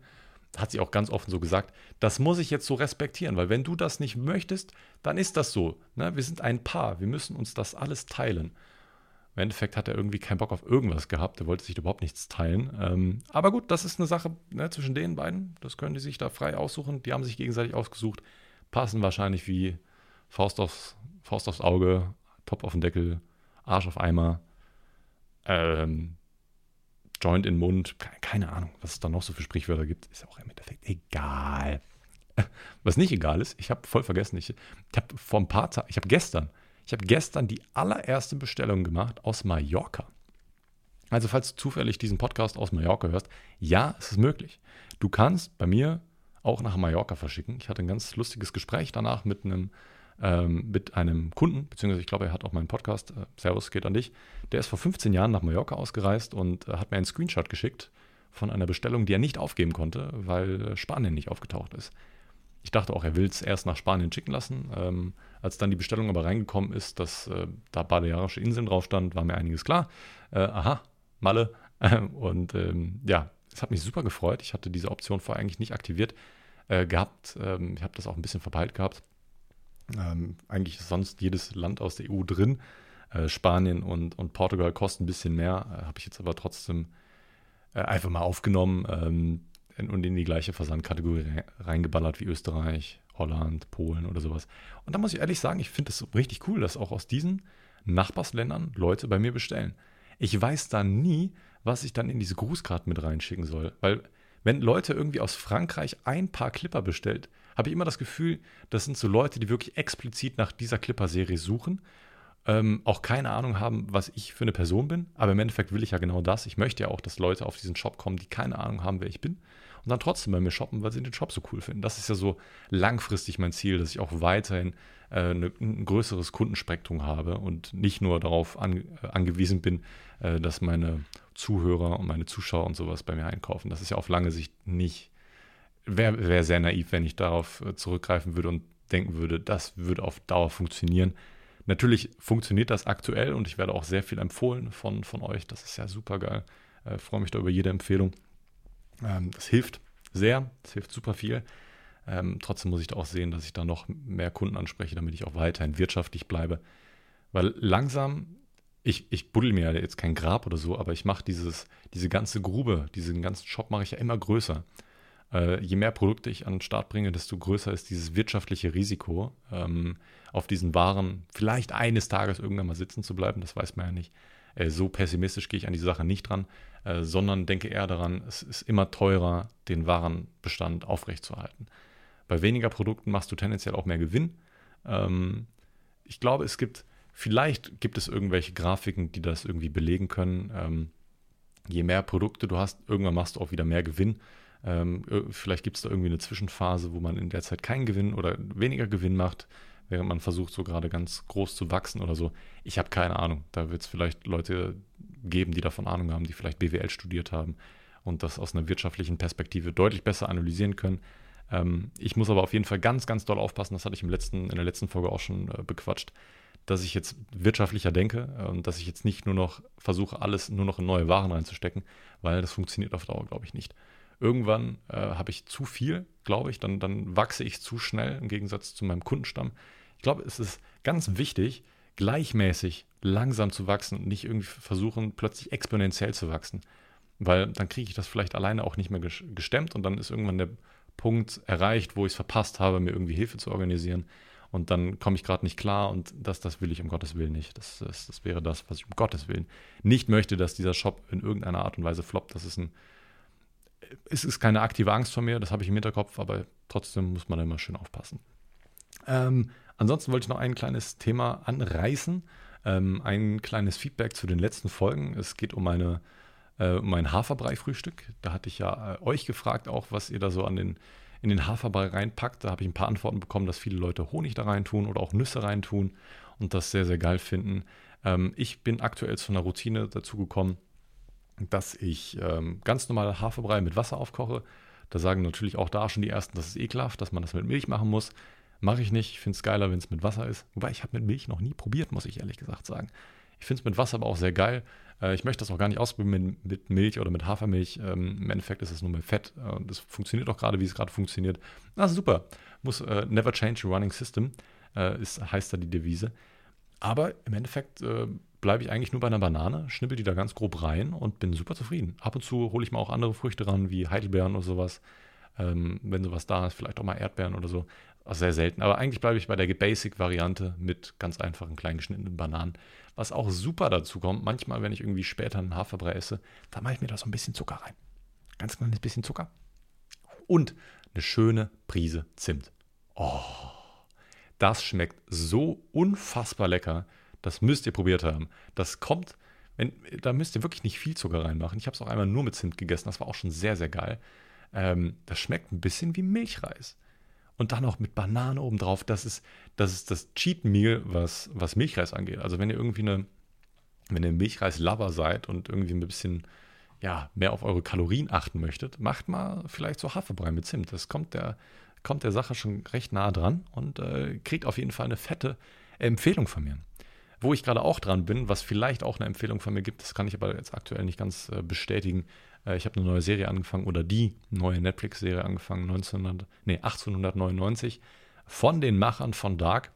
S1: Hat sie auch ganz offen so gesagt. Das muss ich jetzt so respektieren, weil wenn du das nicht möchtest, dann ist das so. Ne? Wir sind ein Paar, wir müssen uns das alles teilen. Im Endeffekt hat er irgendwie keinen Bock auf irgendwas gehabt. Er wollte sich überhaupt nichts teilen. Ähm, aber gut, das ist eine Sache ne, zwischen den beiden. Das können die sich da frei aussuchen. Die haben sich gegenseitig ausgesucht. Passen wahrscheinlich wie Faust aufs, Faust aufs Auge, Top auf den Deckel, Arsch auf Eimer, ähm, Joint in Mund. Keine Ahnung, was es da noch so für Sprichwörter gibt. Ist auch im Endeffekt egal. Was nicht egal ist, ich habe voll vergessen, ich, ich habe vor ein paar Tagen, ich habe gestern ich habe gestern die allererste Bestellung gemacht aus Mallorca. Also falls du zufällig diesen Podcast aus Mallorca hörst, ja, es ist möglich. Du kannst bei mir auch nach Mallorca verschicken. Ich hatte ein ganz lustiges Gespräch danach mit einem, ähm, mit einem Kunden, beziehungsweise ich glaube, er hat auch meinen Podcast, äh, Servus geht an dich. Der ist vor 15 Jahren nach Mallorca ausgereist und äh, hat mir einen Screenshot geschickt von einer Bestellung, die er nicht aufgeben konnte, weil Spanien nicht aufgetaucht ist. Ich dachte auch, er will es erst nach Spanien schicken lassen. Ähm, als dann die Bestellung aber reingekommen ist, dass äh, da Balearische Inseln drauf stand, war mir einiges klar. Äh, aha, Malle. und ähm, ja, es hat mich super gefreut. Ich hatte diese Option vorher eigentlich nicht aktiviert äh, gehabt. Ähm, ich habe das auch ein bisschen verpeilt gehabt. Ähm, eigentlich ist sonst jedes Land aus der EU drin. Äh, Spanien und, und Portugal kosten ein bisschen mehr. Äh, habe ich jetzt aber trotzdem äh, einfach mal aufgenommen ähm, und in die gleiche Versandkategorie reingeballert wie Österreich, Holland, Polen oder sowas. Und da muss ich ehrlich sagen, ich finde es richtig cool, dass auch aus diesen Nachbarsländern Leute bei mir bestellen. Ich weiß dann nie, was ich dann in diese Grußkarten mit reinschicken soll. Weil, wenn Leute irgendwie aus Frankreich ein paar Clipper bestellt, habe ich immer das Gefühl, das sind so Leute, die wirklich explizit nach dieser Clipper-Serie suchen, ähm, auch keine Ahnung haben, was ich für eine Person bin. Aber im Endeffekt will ich ja genau das. Ich möchte ja auch, dass Leute auf diesen Shop kommen, die keine Ahnung haben, wer ich bin und dann trotzdem bei mir shoppen, weil sie den Shop so cool finden. Das ist ja so langfristig mein Ziel, dass ich auch weiterhin äh, ne, ein größeres Kundenspektrum habe und nicht nur darauf an, äh, angewiesen bin, äh, dass meine Zuhörer und meine Zuschauer und sowas bei mir einkaufen. Das ist ja auf lange Sicht nicht, wäre wär sehr naiv, wenn ich darauf äh, zurückgreifen würde und denken würde, das würde auf Dauer funktionieren. Natürlich funktioniert das aktuell und ich werde auch sehr viel empfohlen von, von euch. Das ist ja super geil. Äh, freue mich da über jede Empfehlung. Ähm, das hilft sehr, das hilft super viel. Ähm, trotzdem muss ich da auch sehen, dass ich da noch mehr Kunden anspreche, damit ich auch weiterhin wirtschaftlich bleibe. Weil langsam, ich, ich buddel mir ja jetzt kein Grab oder so, aber ich mache diese ganze Grube, diesen ganzen Shop mache ich ja immer größer. Äh, je mehr Produkte ich an den Start bringe, desto größer ist dieses wirtschaftliche Risiko, ähm, auf diesen Waren vielleicht eines Tages irgendwann mal sitzen zu bleiben. Das weiß man ja nicht. Äh, so pessimistisch gehe ich an die Sache nicht dran. Äh, sondern denke eher daran, es ist immer teurer, den Warenbestand aufrechtzuerhalten. Bei weniger Produkten machst du tendenziell auch mehr Gewinn. Ähm, ich glaube, es gibt, vielleicht gibt es irgendwelche Grafiken, die das irgendwie belegen können. Ähm, je mehr Produkte du hast, irgendwann machst du auch wieder mehr Gewinn. Ähm, vielleicht gibt es da irgendwie eine Zwischenphase, wo man in der Zeit keinen Gewinn oder weniger Gewinn macht während man versucht, so gerade ganz groß zu wachsen oder so. Ich habe keine Ahnung. Da wird es vielleicht Leute geben, die davon Ahnung haben, die vielleicht BWL studiert haben und das aus einer wirtschaftlichen Perspektive deutlich besser analysieren können. Ähm, ich muss aber auf jeden Fall ganz, ganz doll aufpassen, das hatte ich im letzten, in der letzten Folge auch schon äh, bequatscht, dass ich jetzt wirtschaftlicher denke äh, und dass ich jetzt nicht nur noch versuche, alles nur noch in neue Waren reinzustecken, weil das funktioniert auf Dauer, glaube ich, nicht. Irgendwann äh, habe ich zu viel, glaube ich, dann, dann wachse ich zu schnell im Gegensatz zu meinem Kundenstamm. Ich glaube, es ist ganz wichtig, gleichmäßig langsam zu wachsen und nicht irgendwie versuchen, plötzlich exponentiell zu wachsen. Weil dann kriege ich das vielleicht alleine auch nicht mehr gestemmt und dann ist irgendwann der Punkt erreicht, wo ich es verpasst habe, mir irgendwie Hilfe zu organisieren. Und dann komme ich gerade nicht klar und das, das will ich um Gottes Willen nicht. Das, das, das wäre das, was ich um Gottes Willen nicht möchte, dass dieser Shop in irgendeiner Art und Weise floppt. Das ist ein, es ist keine aktive Angst von mir, das habe ich im Hinterkopf, aber trotzdem muss man da immer schön aufpassen. Ähm, ansonsten wollte ich noch ein kleines Thema anreißen. Ähm, ein kleines Feedback zu den letzten Folgen. Es geht um meine äh, um mein Haferbrei-Frühstück. Da hatte ich ja äh, euch gefragt, auch was ihr da so an den, in den Haferbrei reinpackt. Da habe ich ein paar Antworten bekommen, dass viele Leute Honig da reintun oder auch Nüsse reintun und das sehr, sehr geil finden. Ähm, ich bin aktuell zu einer Routine dazu gekommen, dass ich ähm, ganz normal Haferbrei mit Wasser aufkoche. Da sagen natürlich auch da schon die ersten, das ist ekelhaft, dass man das mit Milch machen muss. Mache ich nicht. Ich finde es geiler, wenn es mit Wasser ist. Wobei ich habe mit Milch noch nie probiert, muss ich ehrlich gesagt sagen. Ich finde es mit Wasser aber auch sehr geil. Äh, ich möchte das auch gar nicht ausprobieren mit, Milch oder mit Hafermilch. Ähm, Im Endeffekt ist es nur mit Fett. Äh, das funktioniert auch gerade, wie es gerade funktioniert. Ah, super. Muss äh, never change a running system, äh, ist, heißt da die Devise. Aber im Endeffekt bleibe ich eigentlich nur bei einer Banane, schnippel die da ganz grob rein und bin super zufrieden. Ab und zu hole ich mal auch andere Früchte ran, wie Heidelbeeren oder sowas. Ähm, wenn sowas da ist, vielleicht auch mal Erdbeeren oder so. Also sehr selten. Aber eigentlich bleibe ich bei der Basic-Variante mit ganz einfachen, klein geschnittenen Bananen. Was auch super dazu kommt, manchmal, wenn ich irgendwie später einen Haferbrei esse, da mache ich mir da so ein bisschen Zucker rein. Ganz kleines bisschen Zucker. Und eine schöne Prise Zimt. Oh, das schmeckt so unfassbar lecker. Das müsst ihr probiert haben. Das kommt, wenn, da müsst ihr wirklich nicht viel Zucker reinmachen. Ich habe es auch einmal nur mit Zimt gegessen. Das war auch schon sehr, sehr geil. Ähm, das schmeckt ein bisschen wie Milchreis und dann noch mit Banane obendrauf. Das ist das, ist das Cheat Meal, was, was Milchreis angeht. Also wenn ihr irgendwie eine, wenn ihr Milchreis-Lover seid und irgendwie ein bisschen ja, mehr auf eure Kalorien achten möchtet, macht mal vielleicht so Haferbrei mit Zimt. Das kommt der, kommt der Sache schon recht nah dran und äh, kriegt auf jeden Fall eine fette Empfehlung von mir. Wo ich gerade auch dran bin, was vielleicht auch eine Empfehlung von mir gibt, das kann ich aber jetzt aktuell nicht ganz äh, bestätigen, äh, ich habe eine neue Serie angefangen oder die neue Netflix-Serie angefangen, 1900, nee, 1899, von den Machern von Dark.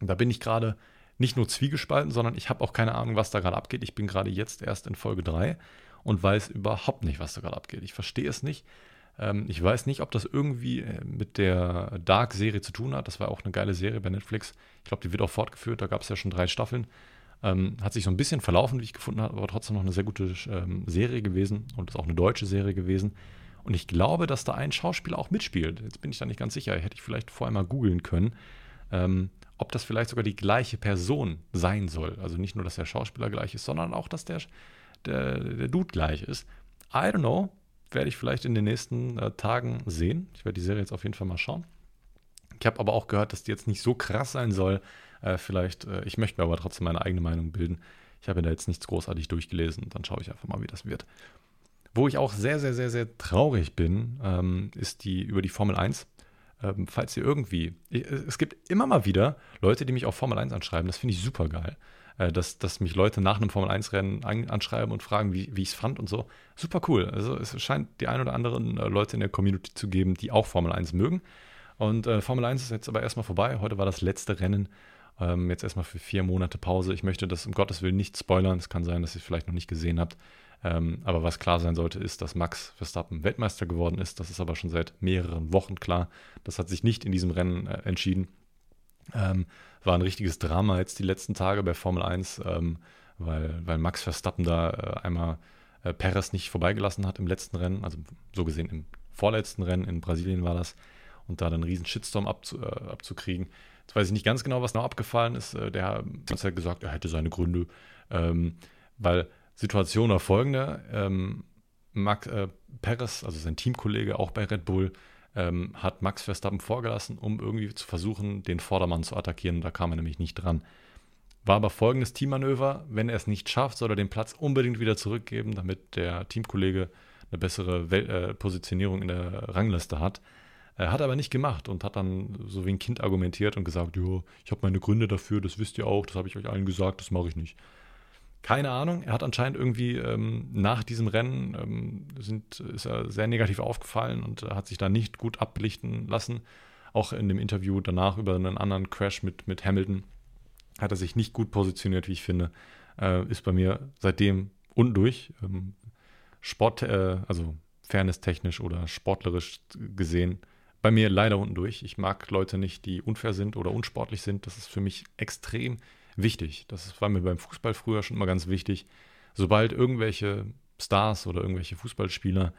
S1: Da bin ich gerade nicht nur zwiegespalten, sondern ich habe auch keine Ahnung, was da gerade abgeht. Ich bin gerade jetzt erst in Folge 3 und weiß überhaupt nicht, was da gerade abgeht. Ich verstehe es nicht. Ähm, ich weiß nicht, ob das irgendwie äh, mit der Dark-Serie zu tun hat. Das war auch eine geile Serie bei Netflix. Ich glaube, die wird auch fortgeführt. Da gab es ja schon drei Staffeln. Ähm, hat sich so ein bisschen verlaufen, wie ich gefunden habe, aber trotzdem noch eine sehr gute ähm, Serie gewesen und ist auch eine deutsche Serie gewesen. Und ich glaube, dass da ein Schauspieler auch mitspielt. Jetzt bin ich da nicht ganz sicher. Hätte ich vielleicht vorher mal googeln können, ähm, ob das vielleicht sogar die gleiche Person sein soll. Also nicht nur, dass der Schauspieler gleich ist, sondern auch, dass der, der, der Dude gleich ist. I don't know. Werde ich vielleicht in den nächsten äh, Tagen sehen. Ich werde die Serie jetzt auf jeden Fall mal schauen. Ich habe aber auch gehört, dass die jetzt nicht so krass sein soll, äh, vielleicht, äh, ich möchte mir aber trotzdem meine eigene Meinung bilden. Ich habe da jetzt nichts großartig durchgelesen. Dann schaue ich einfach mal, wie das wird. Wo ich auch sehr, sehr, sehr, sehr traurig bin, ähm, ist die über die Formel 1. Ähm, falls ihr irgendwie, ich, es gibt immer mal wieder Leute, die mich auf Formel 1 anschreiben. Das finde ich super geil. Äh, dass, dass mich Leute nach einem Formel 1-Rennen an, anschreiben und fragen, wie, wie ich es fand und so. Super cool. Also es scheint die ein oder anderen äh, Leute in der Community zu geben, die auch Formel 1 mögen. Und äh, Formel 1 ist jetzt aber erstmal vorbei. Heute war das letzte Rennen ähm, jetzt erstmal für vier Monate Pause. Ich möchte das um Gottes Willen nicht spoilern. Es kann sein, dass ihr es vielleicht noch nicht gesehen habt. Ähm, aber was klar sein sollte, ist, dass Max Verstappen Weltmeister geworden ist. Das ist aber schon seit mehreren Wochen klar. Das hat sich nicht in diesem Rennen äh, entschieden. Ähm, war ein richtiges Drama jetzt die letzten Tage bei Formel 1, ähm, weil, weil Max Verstappen da äh, einmal äh, Perez nicht vorbeigelassen hat im letzten Rennen, also so gesehen im vorletzten Rennen in Brasilien war das, und da dann einen riesen Shitstorm abzu, äh, abzukriegen. Jetzt weiß ich nicht ganz genau, was noch abgefallen ist. Äh, der hat gesagt, er hätte seine Gründe, ähm, weil Situation war folgende. Ähm, Max äh, Perez, also sein Teamkollege, auch bei Red Bull, ähm, hat Max Verstappen vorgelassen, um irgendwie zu versuchen, den Vordermann zu attackieren. Da kam er nämlich nicht dran. War aber folgendes Teammanöver: Wenn er es nicht schafft, soll er den Platz unbedingt wieder zurückgeben, damit der Teamkollege eine bessere Wel äh, Positionierung in der Rangliste hat. Er hat aber nicht gemacht und hat dann so wie ein Kind argumentiert und gesagt, jo, ich habe meine Gründe dafür, das wisst ihr auch, das habe ich euch allen gesagt, das mache ich nicht. Keine Ahnung, er hat anscheinend irgendwie ähm, nach diesem Rennen ähm, sind, ist er sehr negativ aufgefallen und hat sich da nicht gut abbelichten lassen. Auch in dem Interview danach über einen anderen Crash mit, mit Hamilton hat er sich nicht gut positioniert, wie ich finde. Äh, ist bei mir seitdem unten durch. Ähm, Sport, äh, also fairness-technisch oder sportlerisch gesehen, bei mir leider unten durch. Ich mag Leute nicht, die unfair sind oder unsportlich sind. Das ist für mich extrem wichtig. Das war mir beim Fußball früher schon immer ganz wichtig. Sobald irgendwelche Stars oder irgendwelche Fußballspieler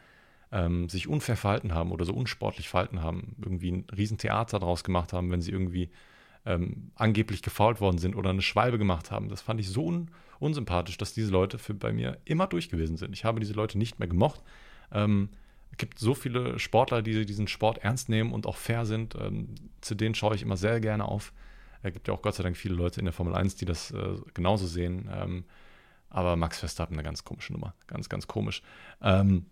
S1: ähm, sich unfair verhalten haben oder so unsportlich verhalten haben, irgendwie ein Riesentheater daraus gemacht haben, wenn sie irgendwie ähm, angeblich gefault worden sind oder eine Schwalbe gemacht haben. Das fand ich so un unsympathisch, dass diese Leute für bei mir immer durch gewesen sind. Ich habe diese Leute nicht mehr gemocht. Ähm, es gibt so viele Sportler, die diesen Sport ernst nehmen und auch fair sind. Ähm, zu denen schaue ich immer sehr gerne auf. Es gibt ja auch Gott sei Dank viele Leute in der Formel 1, die das äh, genauso sehen. Ähm, aber Max Verstappen eine ganz komische Nummer. Ganz, ganz komisch. Ähm,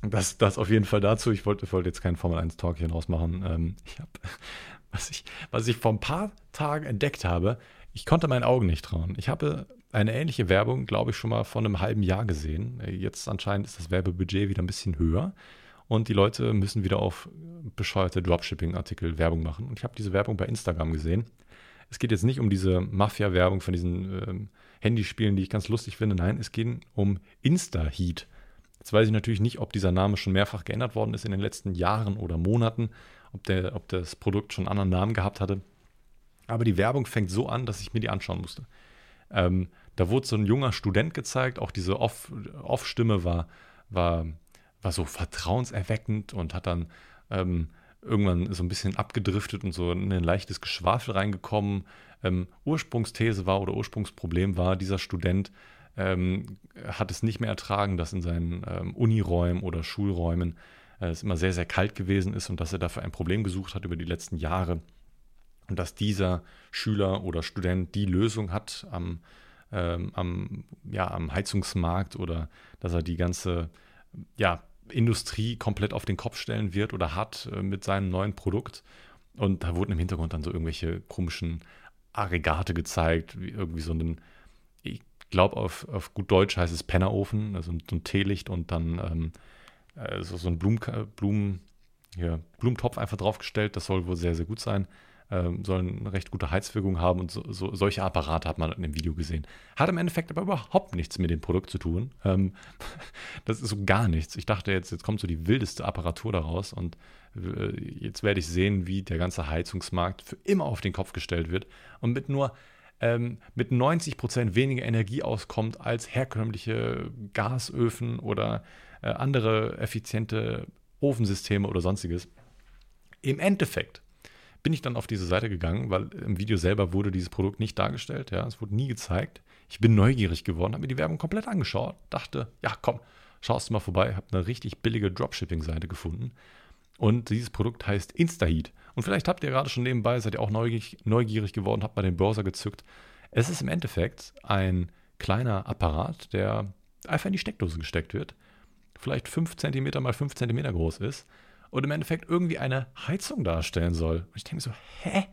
S1: das, das auf jeden Fall dazu. Ich wollte, wollte jetzt keinen Formel 1-Talk hier draus machen. Ähm, ich habe, was ich, was ich vor ein paar Tagen entdeckt habe, ich konnte meinen Augen nicht trauen. Ich habe eine ähnliche Werbung, glaube ich, schon mal vor einem halben Jahr gesehen. Jetzt anscheinend ist das Werbebudget wieder ein bisschen höher und die Leute müssen wieder auf bescheuerte Dropshipping-Artikel Werbung machen. Und ich habe diese Werbung bei Instagram gesehen. Es geht jetzt nicht um diese Mafia-Werbung von diesen ähm, Handyspielen, die ich ganz lustig finde. Nein, es geht um Insta-Heat. Jetzt weiß ich natürlich nicht, ob dieser Name schon mehrfach geändert worden ist in den letzten Jahren oder Monaten, ob, der, ob das Produkt schon einen anderen Namen gehabt hatte. Aber die Werbung fängt so an, dass ich mir die anschauen musste. Ähm, da wurde so ein junger Student gezeigt, auch diese Off-Stimme Off war, war, war so vertrauenserweckend und hat dann ähm, irgendwann so ein bisschen abgedriftet und so in ein leichtes Geschwafel reingekommen. Ähm, Ursprungsthese war oder Ursprungsproblem war, dieser Student ähm, hat es nicht mehr ertragen, dass in seinen ähm, Uniräumen oder Schulräumen äh, es immer sehr, sehr kalt gewesen ist und dass er dafür ein Problem gesucht hat über die letzten Jahre. Und dass dieser Schüler oder Student die Lösung hat am, ähm, am, ja, am Heizungsmarkt oder dass er die ganze ja, Industrie komplett auf den Kopf stellen wird oder hat äh, mit seinem neuen Produkt. Und da wurden im Hintergrund dann so irgendwelche komischen Aggregate gezeigt, wie irgendwie so ein glaube, auf, auf gut Deutsch heißt es Pennerofen, also so ein Teelicht und dann ähm, also so ein Blumen, Blumen, ja, Blumentopf einfach draufgestellt. Das soll wohl sehr, sehr gut sein. Ähm, soll eine recht gute Heizwirkung haben und so, so, solche Apparate hat man in dem Video gesehen. Hat im Endeffekt aber überhaupt nichts mit dem Produkt zu tun. Ähm, das ist so gar nichts. Ich dachte jetzt, jetzt kommt so die wildeste Apparatur daraus und äh, jetzt werde ich sehen, wie der ganze Heizungsmarkt für immer auf den Kopf gestellt wird und mit nur ähm, mit 90 Prozent weniger Energie auskommt als herkömmliche Gasöfen oder äh, andere effiziente Ofensysteme oder sonstiges. Im Endeffekt bin ich dann auf diese Seite gegangen, weil im Video selber wurde dieses Produkt nicht dargestellt. Ja, es wurde nie gezeigt. Ich bin neugierig geworden, habe mir die Werbung komplett angeschaut, dachte, ja komm, schaust du mal vorbei, habe eine richtig billige Dropshipping-Seite gefunden. Und dieses Produkt heißt Instaheat. Und vielleicht habt ihr gerade schon nebenbei, seid ihr auch neugierig, neugierig geworden, habt mal den Browser gezückt. Es ist im Endeffekt ein kleiner Apparat, der einfach in die Steckdose gesteckt wird. Vielleicht 5 cm mal 5 cm groß ist und im Endeffekt irgendwie eine Heizung darstellen soll. Und ich denke mir so, hä?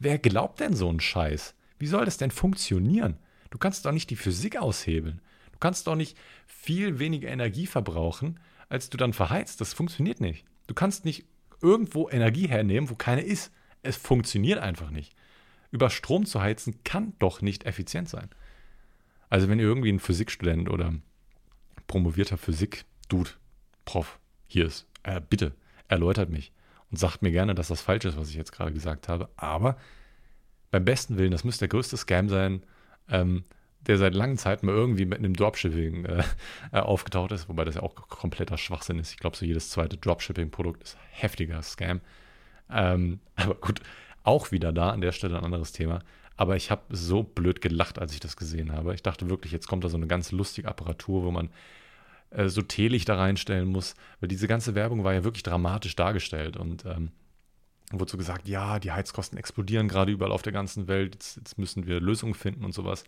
S1: Wer glaubt denn so einen Scheiß? Wie soll das denn funktionieren? Du kannst doch nicht die Physik aushebeln. Du kannst doch nicht viel weniger Energie verbrauchen, als du dann verheizt. Das funktioniert nicht. Du kannst nicht irgendwo Energie hernehmen, wo keine ist. Es funktioniert einfach nicht. Über Strom zu heizen kann doch nicht effizient sein. Also wenn ihr irgendwie ein Physikstudent oder promovierter Physik-Dude, Prof, hier ist, äh, bitte erläutert mich und sagt mir gerne, dass das falsch ist, was ich jetzt gerade gesagt habe. Aber beim besten Willen, das müsste der größte Scam sein, ähm, der seit langen Zeit mal irgendwie mit einem Dropshipping äh, äh, aufgetaucht ist, wobei das ja auch kompletter Schwachsinn ist. Ich glaube, so jedes zweite Dropshipping-Produkt ist heftiger Scam. Ähm, aber gut, auch wieder da, an der Stelle ein anderes Thema. Aber ich habe so blöd gelacht, als ich das gesehen habe. Ich dachte wirklich, jetzt kommt da so eine ganz lustige Apparatur, wo man äh, so Teelichter reinstellen muss, weil diese ganze Werbung war ja wirklich dramatisch dargestellt und ähm, wurde so gesagt, ja, die Heizkosten explodieren gerade überall auf der ganzen Welt, jetzt, jetzt müssen wir Lösungen finden und sowas.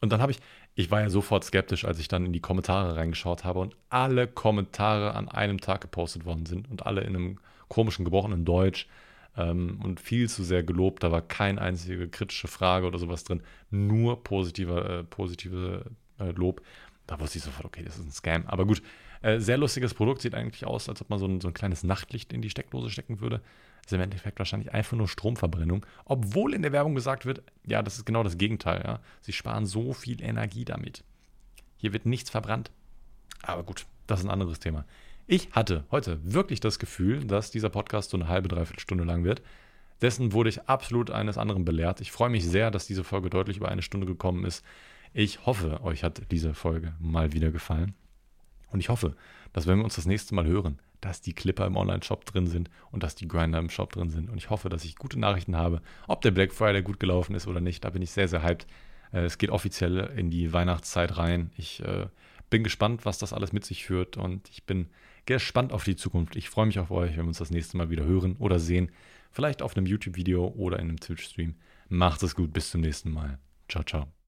S1: Und dann habe ich, ich war ja sofort skeptisch, als ich dann in die Kommentare reingeschaut habe und alle Kommentare an einem Tag gepostet worden sind und alle in einem komischen, gebrochenen Deutsch ähm, und viel zu sehr gelobt. Da war keine einzige kritische Frage oder sowas drin, nur positive, äh, positive äh, Lob. Da wusste ich sofort, okay, das ist ein Scam. Aber gut, äh, sehr lustiges Produkt, sieht eigentlich aus, als ob man so ein, so ein kleines Nachtlicht in die Steckdose stecken würde. Ist im Endeffekt wahrscheinlich einfach nur Stromverbrennung, obwohl in der Werbung gesagt wird, ja, das ist genau das Gegenteil. Ja. Sie sparen so viel Energie damit. Hier wird nichts verbrannt. Aber gut, das ist ein anderes Thema. Ich hatte heute wirklich das Gefühl, dass dieser Podcast so eine halbe, dreiviertel Stunde lang wird. Dessen wurde ich absolut eines anderen belehrt. Ich freue mich sehr, dass diese Folge deutlich über eine Stunde gekommen ist. Ich hoffe, euch hat diese Folge mal wieder gefallen. Und ich hoffe, dass wenn wir uns das nächste Mal hören, dass die Clipper im Online-Shop drin sind und dass die Grinder im Shop drin sind. Und ich hoffe, dass ich gute Nachrichten habe, ob der Black Friday gut gelaufen ist oder nicht. Da bin ich sehr, sehr hyped. Äh, es geht offiziell in die Weihnachtszeit rein. Ich äh, bin gespannt, was das alles mit sich führt und ich bin gespannt auf die Zukunft. Ich freue mich auf euch, wenn wir uns das nächste Mal wieder hören oder sehen. Vielleicht auf einem YouTube-Video oder in einem Twitch-Stream. Macht es gut, bis zum nächsten Mal. Ciao, ciao.